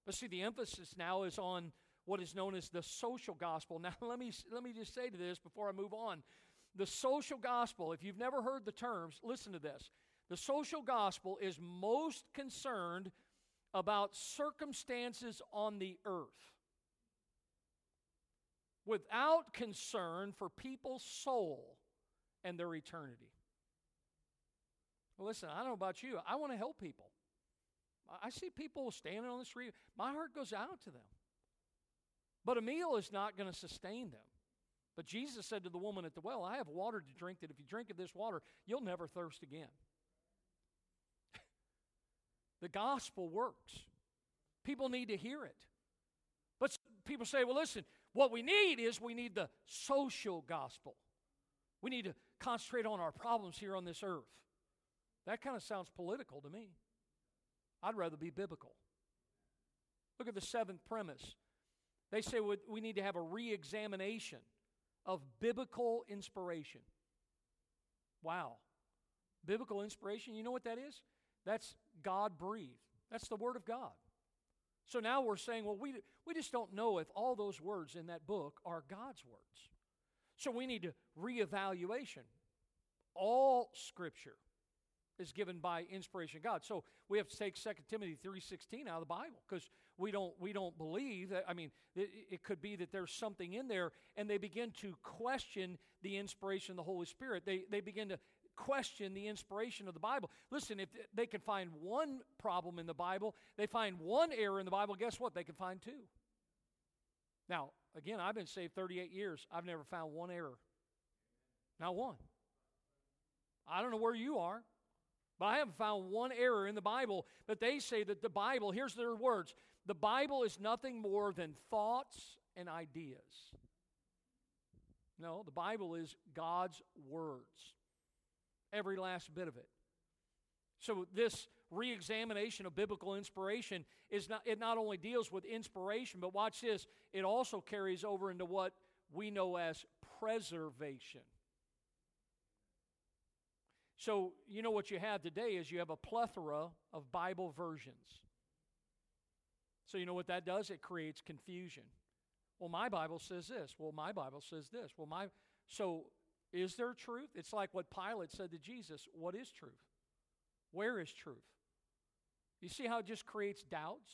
But see, the emphasis now is on what is known as the social gospel. <laughs> Now, let me, let me just say to this before I move on. The social gospel, if you've never heard the terms, listen to this. The social gospel is most concerned about circumstances on the earth without concern for people's soul and their eternity. Well, listen, I don't know about you. I want to help people. I see people standing on the street. My heart goes out to them. But a meal is not going to sustain them. But Jesus said to the woman at the well, I have water to drink that if you drink of this water, you'll never thirst again. The gospel works. People need to hear it. But people say, well, listen, what we need is we need the social gospel. We need to concentrate on our problems here on this earth. That kind of sounds political to me. I'd rather be biblical. Look at the seventh premise. They say we need to have a re examination of biblical inspiration. Wow. Biblical inspiration, you know what that is? That's God breathed. That's the Word of God. So now we're saying, well, we, we just don't know if all those words in that book are God's words. So we need to reevaluation. All Scripture is given by inspiration of God. So we have to take 2 Timothy 3:16 out of the Bible because we don't we don't believe that I mean it, it, could be that there's something in there and they begin to question the inspiration of the Holy Spirit. They they begin to question the inspiration of the Bible. Listen, if they can find one problem in the Bible, they find one error in the Bible, guess what? They can find two. Now, again, I've been saved 38 years. I've never found one error. Not one. I don't know where you are. But I haven't found one error in the Bible. But they say that the Bible, here's their words the Bible is nothing more than thoughts and ideas. No, the Bible is God's words, every last bit of it. So, this re examination of biblical inspiration is not, it not only deals with inspiration, but watch this, it also carries over into what we know as preservation. So, you know what you have today is you have a plethora of Bible versions. So, you know what that does? It creates confusion. Well, my Bible says this. Well, my Bible says this. Well, my so is there truth? It's like what Pilate said to Jesus, what is truth? Where is truth? You see how it just creates doubts?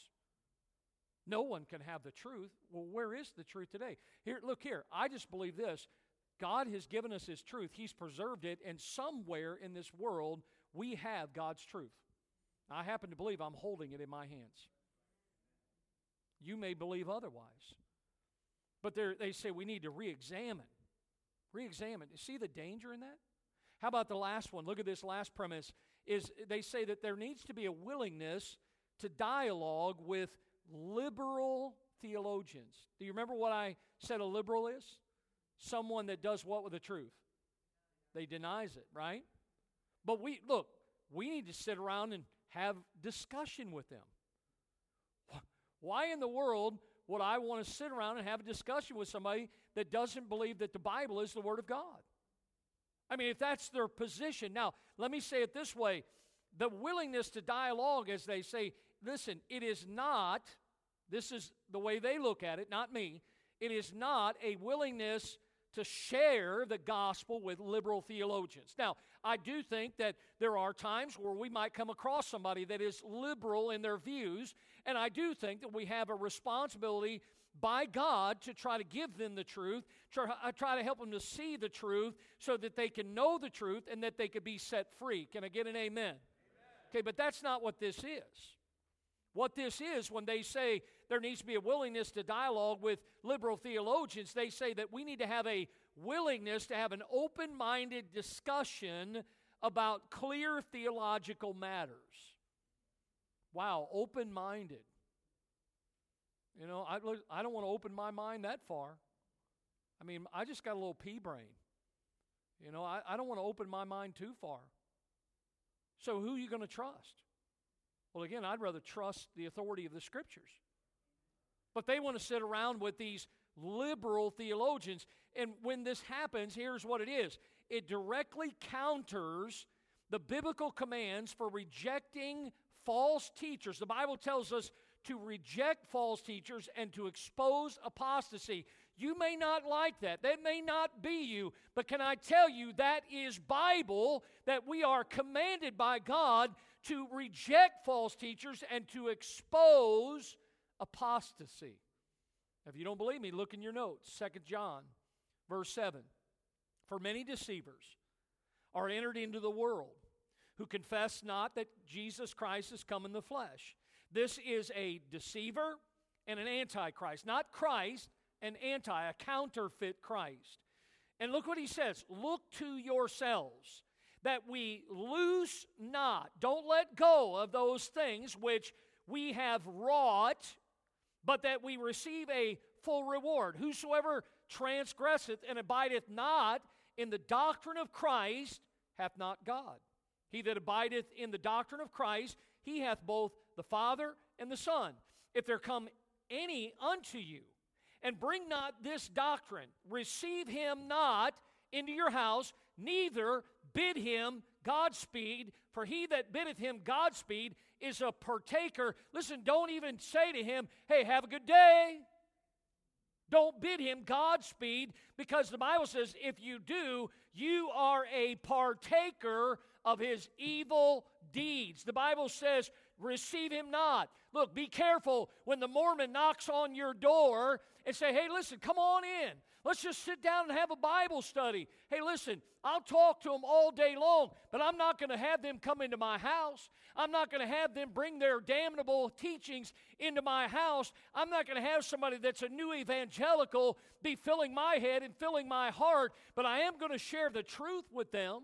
No one can have the truth. Well, where is the truth today? Here, look here. I just believe this. God has given us His truth, He's preserved it, and somewhere in this world we have God's truth. I happen to believe I'm holding it in my hands. You may believe otherwise. But they say we need to re examine. Re examine. See the danger in that? How about the last one? Look at this last premise. Is they say that there needs to be a willingness to dialogue with liberal theologians. Do you remember what I said a liberal is? someone that does what with the truth? They denies it, right? But we look, we need to sit around and have discussion with them. Why in the world would I want to sit around and have a discussion with somebody that doesn't believe that the Bible is the Word of God? I mean, if that's their position. Now, let me say it this way the willingness to dialogue, as they say, listen, it is not, this is the way they look at it, not me, it is not a willingness to share the gospel with liberal theologians. Now, I do think that there are times where we might come across somebody that is liberal in their views, and I do think that we have a responsibility by God to try to give them the truth, try, uh, try to help them to see the truth so that they can know the truth and that they could be set free. Can I get an amen? amen? Okay, but that's not what this is. What this is, when they say there needs to be a willingness to dialogue with liberal theologians, they say that we need to have a willingness to have an open minded discussion about clear theological matters. Wow, open minded. You know, I, I don't want to open my mind that far. I mean, I just got a little pea brain. You know, I, I don't want to open my mind too far. So, who are you going to trust? Well, again, I'd rather trust the authority of the scriptures. But they want to sit around with these liberal theologians. And when this happens, here's what it is it directly counters the biblical commands for rejecting false teachers. The Bible tells us to reject false teachers and to expose apostasy. You may not like that. That may not be you. But can I tell you, that is Bible, that we are commanded by God to reject false teachers and to expose apostasy. If you don't believe me, look in your notes. Second John, verse 7. For many deceivers are entered into the world who confess not that Jesus Christ has come in the flesh. This is a deceiver and an antichrist. Not Christ, an anti, a counterfeit Christ. And look what he says look to yourselves that we lose not, don't let go of those things which we have wrought, but that we receive a full reward. Whosoever transgresseth and abideth not in the doctrine of Christ hath not God. He that abideth in the doctrine of Christ, he hath both the Father and the Son. If there come any unto you, and bring not this doctrine, receive him not into your house, neither bid him Godspeed, for he that biddeth him Godspeed is a partaker. Listen, don't even say to him, hey, have a good day. Don't bid him Godspeed because the Bible says if you do, you are a partaker of his evil deeds. The Bible says, receive him not. Look, be careful when the Mormon knocks on your door and say, hey, listen, come on in. Let's just sit down and have a Bible study. Hey, listen, I'll talk to them all day long, but I'm not going to have them come into my house. I'm not going to have them bring their damnable teachings into my house. I'm not going to have somebody that's a new evangelical be filling my head and filling my heart, but I am going to share the truth with them.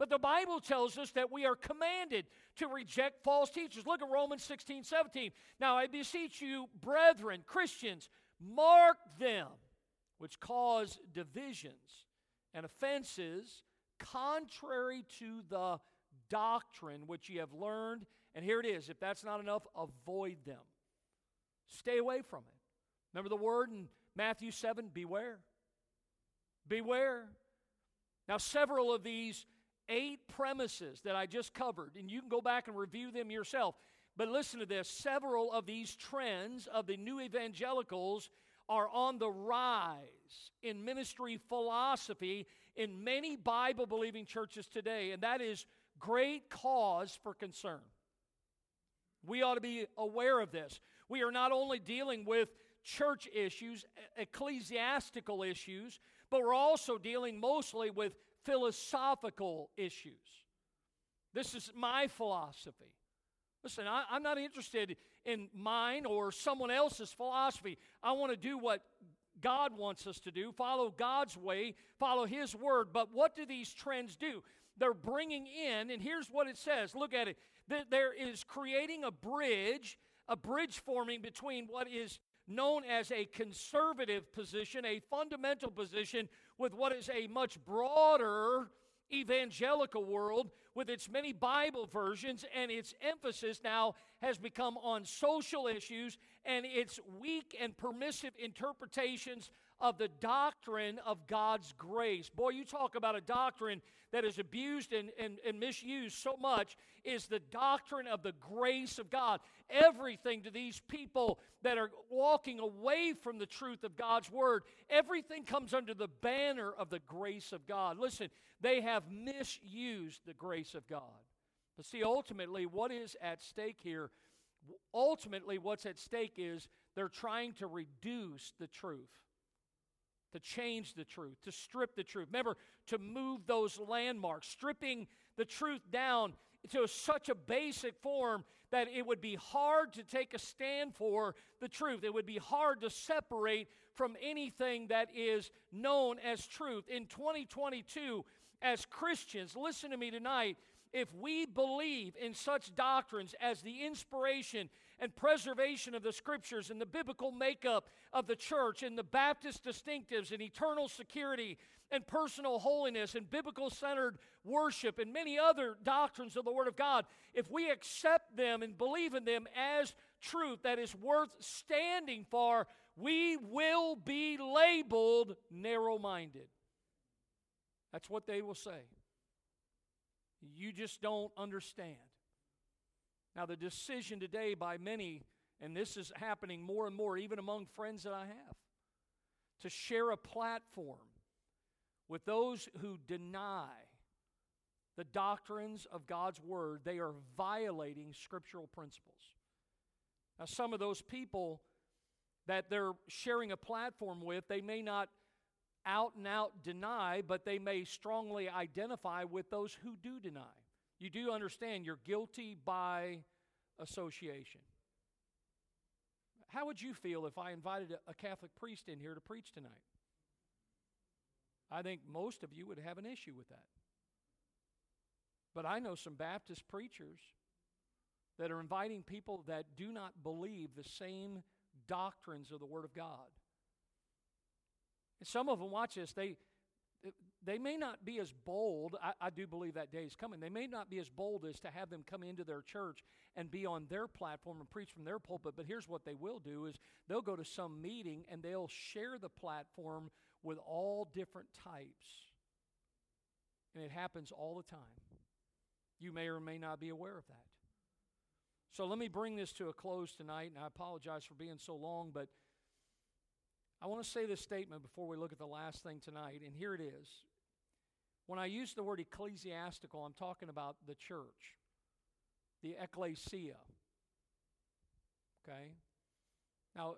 But the Bible tells us that we are commanded to reject false teachers. Look at Romans 16, 17. Now I beseech you, brethren, Christians, mark them which cause divisions and offenses contrary to the doctrine which ye have learned. And here it is if that's not enough, avoid them. Stay away from it. Remember the word in Matthew 7 beware. Beware. Now, several of these eight premises that I just covered, and you can go back and review them yourself. But listen to this several of these trends of the new evangelicals are on the rise in ministry philosophy in many Bible believing churches today, and that is great cause for concern. We ought to be aware of this. We are not only dealing with church issues, ecclesiastical issues, but we're also dealing mostly with philosophical issues. This is my philosophy. Listen, I, am not interested in mine or someone else's philosophy. I want to do what God wants us to do, follow God's way, follow His word. But what do these trends do? They're bringing in, and here's what it says look at it. There is creating a bridge, a bridge forming between what is known as a conservative position, a fundamental position, with what is a much broader evangelical world with its many Bible versions, and its emphasis now has become on social issues and its weak and permissive interpretations of the doctrine of God's grace. Boy, you talk about a doctrine that is abused and, and, and misused so much is the doctrine of the grace of God. Everything to these people that are walking away from the truth of God's word, everything comes under the banner of the grace of God. Listen, they have misused the grace of God. But see, ultimately, what is at stake here? Ultimately, what's at stake is they're trying to reduce the truth to change the truth, to strip the truth. Remember, to move those landmarks, stripping the truth down to such a basic form that it would be hard to take a stand for the truth. It would be hard to separate from anything that is known as truth. In 2022, as Christians, listen to me tonight, if we believe in such doctrines as the inspiration and preservation of the scriptures and the biblical makeup of the church and the Baptist distinctives and eternal security and personal holiness and biblical centered worship and many other doctrines of the Word of God, if we accept them and believe in them as truth that is worth standing for, we will be labeled narrow minded. That's what they will say. You just don't understand. Now, the decision today by many, and this is happening more and more, even among friends that I have, to share a platform with those who deny the doctrines of God's Word, they are violating scriptural principles. Now, some of those people that they're sharing a platform with, they may not out and out deny, but they may strongly identify with those who do deny. You do understand you're guilty by association. How would you feel if I invited a Catholic priest in here to preach tonight? I think most of you would have an issue with that. But I know some Baptist preachers that are inviting people that do not believe the same doctrines of the Word of God. And some of them, watch this, they, they may not be as bold. I, I, do believe that day is coming. They may not be as bold as to have them come into their church and be on their platform and preach from their pulpit. But here's what they will do is they'll go to some meeting and they'll share the platform with all different types. And it happens all the time. You may or may not be aware of that. So let me bring this to a close tonight, and I apologize for being so long, but I want to say this statement before we look at the last thing tonight, and here it is. When I use the word ecclesiastical, I'm talking about the church, the ecclesia. Okay? Now,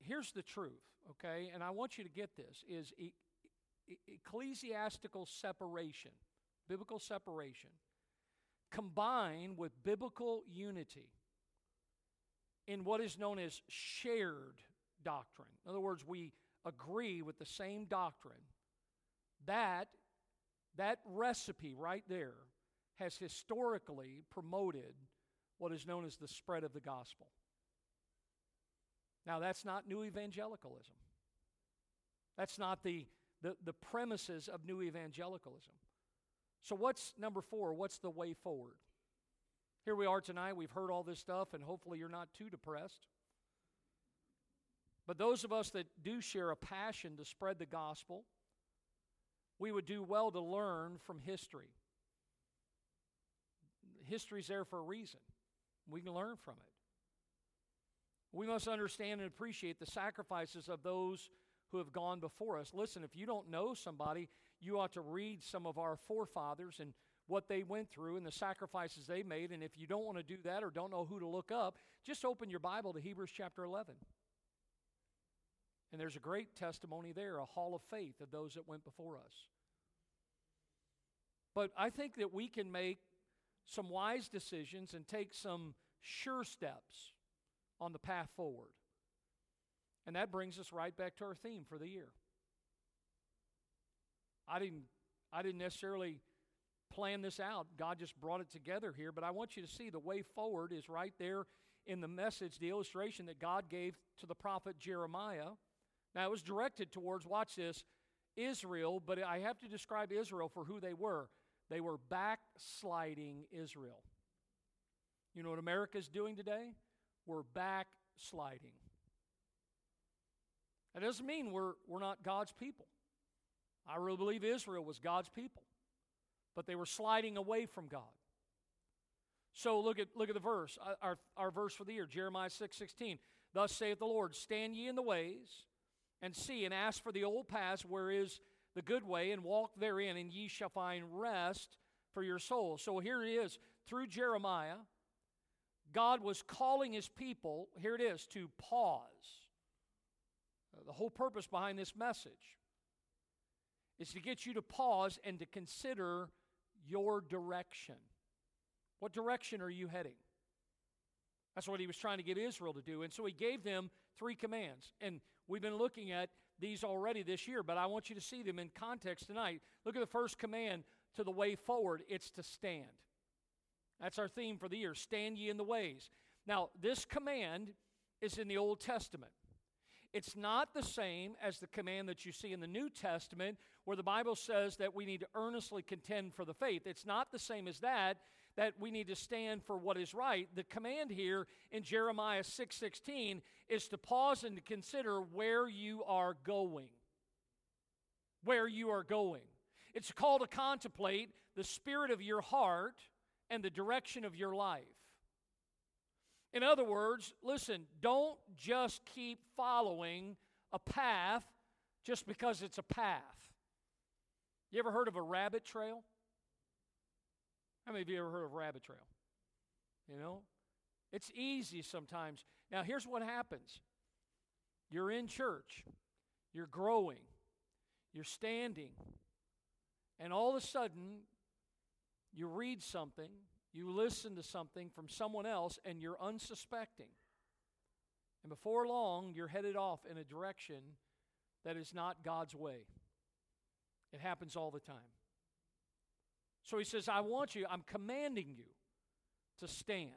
here's the truth, okay? And I want you to get this is e- e- ecclesiastical separation, biblical separation combined with biblical unity in what is known as shared doctrine. In other words, we agree with the same doctrine. That, that recipe right there has historically promoted what is known as the spread of the gospel. Now, that's not new evangelicalism. That's not the, the, the premises of new evangelicalism. So, what's number four? What's the way forward? Here we are tonight. We've heard all this stuff, and hopefully, you're not too depressed. But those of us that do share a passion to spread the gospel, we would do well to learn from history. History's there for a reason. We can learn from it. We must understand and appreciate the sacrifices of those who have gone before us. Listen, if you don't know somebody, you ought to read some of our forefathers and what they went through and the sacrifices they made. And if you don't want to do that or don't know who to look up, just open your Bible to Hebrews chapter 11. And there's a great testimony there, a hall of faith of those that went before us. But I think that we can make some wise decisions and take some sure steps on the path forward. And that brings us right back to our theme for the year. I didn't, I didn't necessarily plan this out. God just brought it together here, but I want you to see the way forward is right there in the message, the illustration that God gave to the prophet Jeremiah. Now, it was directed towards, watch this, Israel, but I have to describe Israel for who they were. They were backsliding Israel. You know what America's doing today? We're backsliding. That doesn't mean we're, we're not God's people. I really believe Israel was God's people, but they were sliding away from God. So look at, look at the verse, uh, our, our verse for the year, Jeremiah 6 16. Thus saith the Lord, Stand ye in the ways, and see, and ask for the old paths where is the good way, and walk therein, and ye shall find rest for your soul. So here it is, through Jeremiah, God was calling his people, here it is, to pause. Uh, the whole purpose behind this message is to get you to pause and to consider your direction. What direction are you heading? That's what he was trying to get Israel to do. And so he gave them three commands. And we've been looking at these already this year, but I want you to see them in context tonight. Look at the first command to the way forward it's to stand. That's our theme for the year stand ye in the ways. Now, this command is in the Old Testament. It's not the same as the command that you see in the New Testament, where the Bible says that we need to earnestly contend for the faith. It's not the same as that, that we need to stand for what is right. The command here in Jeremiah 6:16 is to pause and to consider where you are going. Where you are going. It's a call to contemplate the spirit of your heart and the direction of your life. In other words, listen, don't just keep following a path just because it's a path. You ever heard of a rabbit trail? How many of you ever heard of rabbit trail? You know, it's easy sometimes. Now, here's what happens you're in church, you're growing, you're standing, and all of a sudden, you read something, you listen to something from someone else, and you're unsuspecting. And before long, you're headed off in a direction that is not God's way. It happens all the time. So he says, I want you, I'm commanding you to stand.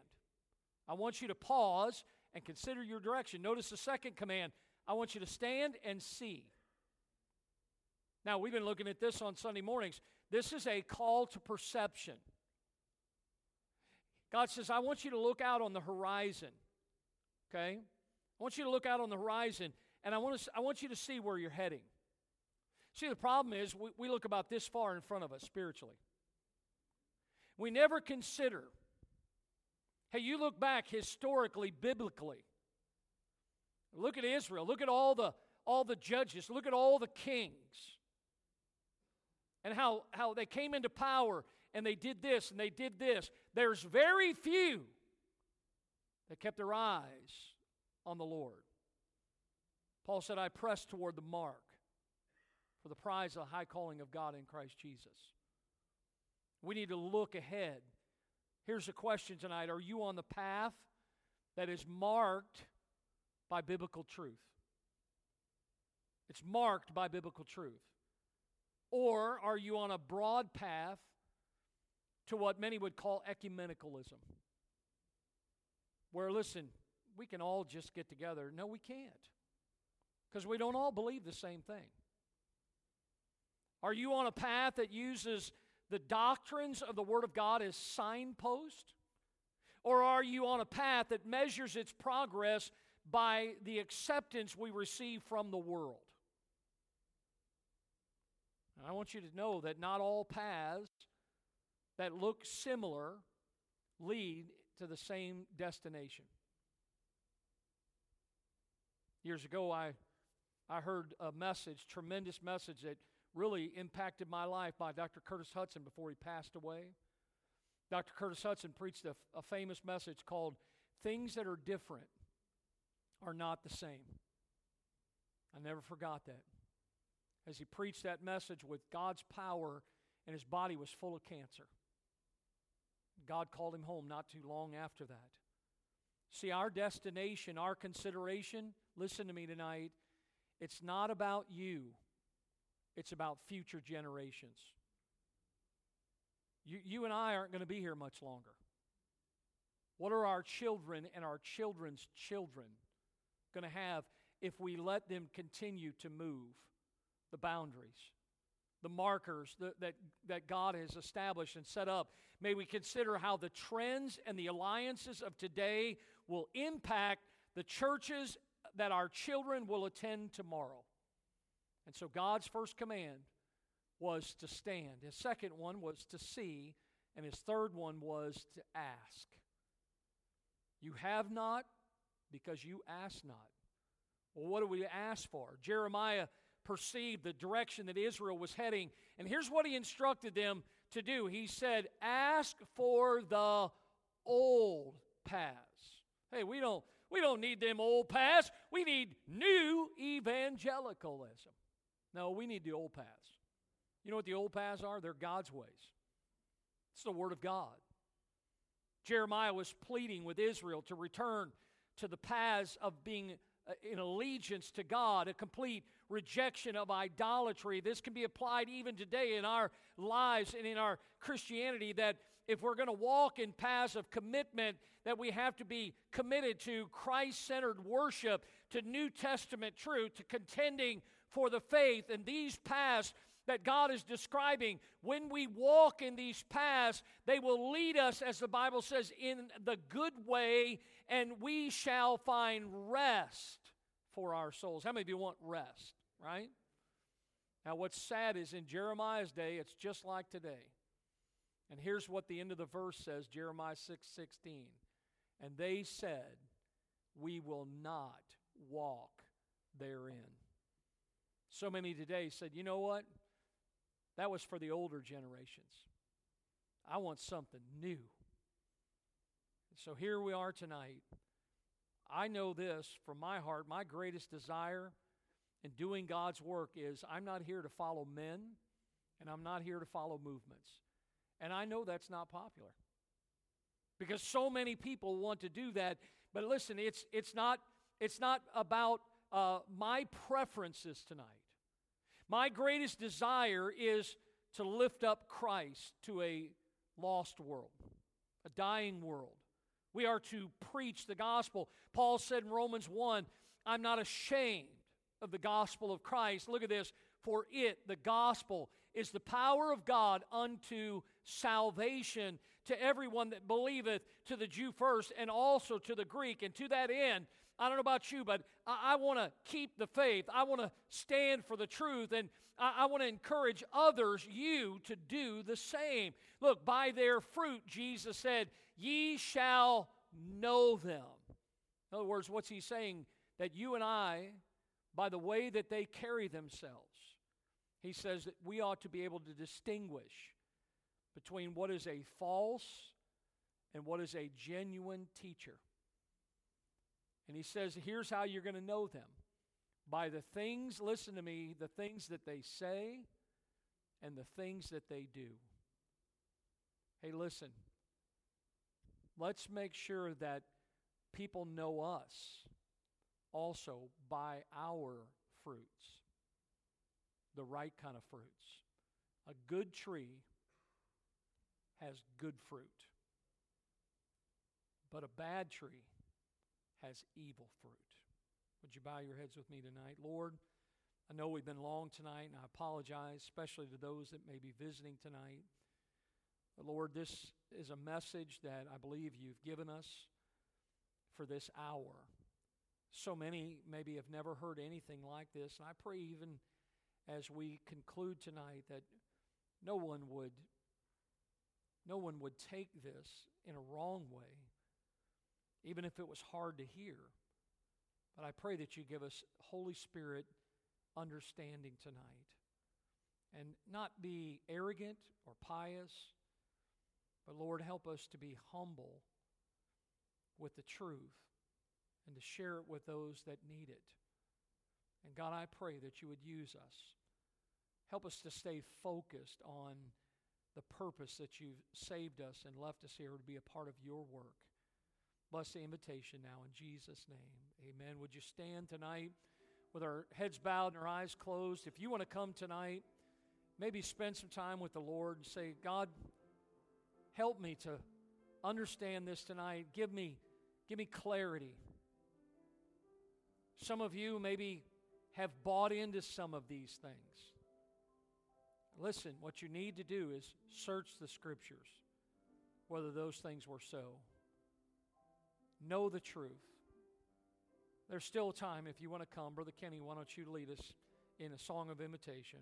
I want you to pause and consider your direction. Notice the second command I want you to stand and see. Now, we've been looking at this on Sunday mornings. This is a call to perception. God says, I want you to look out on the horizon. Okay? I want you to look out on the horizon, and I want, to, I want you to see where you're heading. See, the problem is we, we look about this far in front of us spiritually. We never consider Hey, you look back historically, biblically. Look at Israel. Look at all the all the judges. Look at all the kings. And how, how they came into power and they did this and they did this. There's very few that kept their eyes on the Lord. Paul said, I press toward the mark for the prize of the high calling of God in Christ Jesus. We need to look ahead Here's a question tonight Are you on the path that is marked by biblical truth? It's marked by biblical truth. Or are you on a broad path to what many would call ecumenicalism? Where, listen, we can all just get together. No, we can't. Because we don't all believe the same thing. Are you on a path that uses the doctrines of the Word of God as signpost? Or are you on a path that measures its progress by the acceptance we receive from the world? And I want you to know that not all paths that look similar lead to the same destination. Years ago, I, I heard a message, tremendous message that really impacted my life by Dr. Curtis Hutson before he passed away. Dr. Curtis Hutson preached a, a famous message called Things That Are Different Are Not the Same. I never forgot that. As he preached that message with God's power, and his body was full of cancer. God called him home not too long after that. See, our destination, our consideration, listen to me tonight, it's not about you it's about future generations. You, you and I aren't going to be here much longer. What are our children and our children's children going to have if we let them continue to move the boundaries, the markers that, that, that God has established and set up? May we consider how the trends and the alliances of today will impact the churches that our children will attend tomorrow. And so God's first command was to stand. His second one was to see. And his third one was to ask. You have not because you ask not. Well, what do we ask for? Jeremiah perceived the direction that Israel was heading. And here's what he instructed them to do He said, Ask for the old paths. Hey, we don't, we don't need them old paths. We need new evangelicalism. No, we need the old paths. You know what the old paths are? They're God's ways. It's the Word of God. Jeremiah was pleading with Israel to return to the paths of being uh, in allegiance to God, a complete rejection of idolatry. This can be applied even today in our lives and in our Christianity that if we're going to walk in paths of commitment, that we have to be committed to Christ centered worship, to New Testament truth, to contending for the faith. And these paths that God is describing, when we walk in these paths, they will lead us, as the Bible says, in the good way, and we shall find rest for our souls. How many of you want rest, right? Now, what's sad is in Jeremiah's day, it's just like today. And here's what the end of the verse says Jeremiah 6 16. And they said, We will not walk therein. So many today said, you know what? That was for the older generations. I want something new. So here we are tonight. I know this from my heart. My greatest desire in doing God's work is I'm not here to follow men and I'm not here to follow movements. And I know that's not popular because so many people want to do that. But listen, it's, it's, not, it's not about uh, my preferences tonight. My greatest desire is to lift up Christ to a lost world, a dying world. We are to preach the gospel. Paul said in Romans 1 I'm not ashamed of the gospel of Christ. Look at this. For it, the gospel, is the power of God unto salvation to everyone that believeth, to the Jew first, and also to the Greek. And to that end, I don't know about you, but I, I want to keep the faith. I want to stand for the truth. And I, I want to encourage others, you, to do the same. Look, by their fruit, Jesus said, Ye shall know them. In other words, what's he saying? That you and I, by the way that they carry themselves, he says that we ought to be able to distinguish between what is a false and what is a genuine teacher. And he says, here's how you're going to know them by the things, listen to me, the things that they say and the things that they do. Hey, listen, let's make sure that people know us also by our fruits, the right kind of fruits. A good tree has good fruit, but a bad tree has evil fruit. Would you bow your heads with me tonight? Lord, I know we've been long tonight, and I apologize, especially to those that may be visiting tonight. But Lord, this is a message that I believe you've given us for this hour. So many maybe have never heard anything like this, and I pray even as we conclude tonight that no one would no one would take this in a wrong way, even if it was hard to hear. But I pray that you give us Holy Spirit understanding tonight and not be arrogant or pious, but Lord, help us to be humble with the truth and to share it with those that need it. And God, I pray that you would use us. Help us to stay focused on the purpose that you've saved us and left us here to be a part of your work. Bless the invitation now in Jesus' name. Amen. Would you stand tonight with our heads bowed and our eyes closed? If you want to come tonight, maybe spend some time with the Lord and say, God, help me to understand this tonight. Give me, give me clarity. Some of you maybe have bought into some of these things. Listen, what you need to do is search the scriptures, whether those things were so. Know the truth. There's still time if you want to come. Brother Kenny, why don't you lead us in a song of invitation?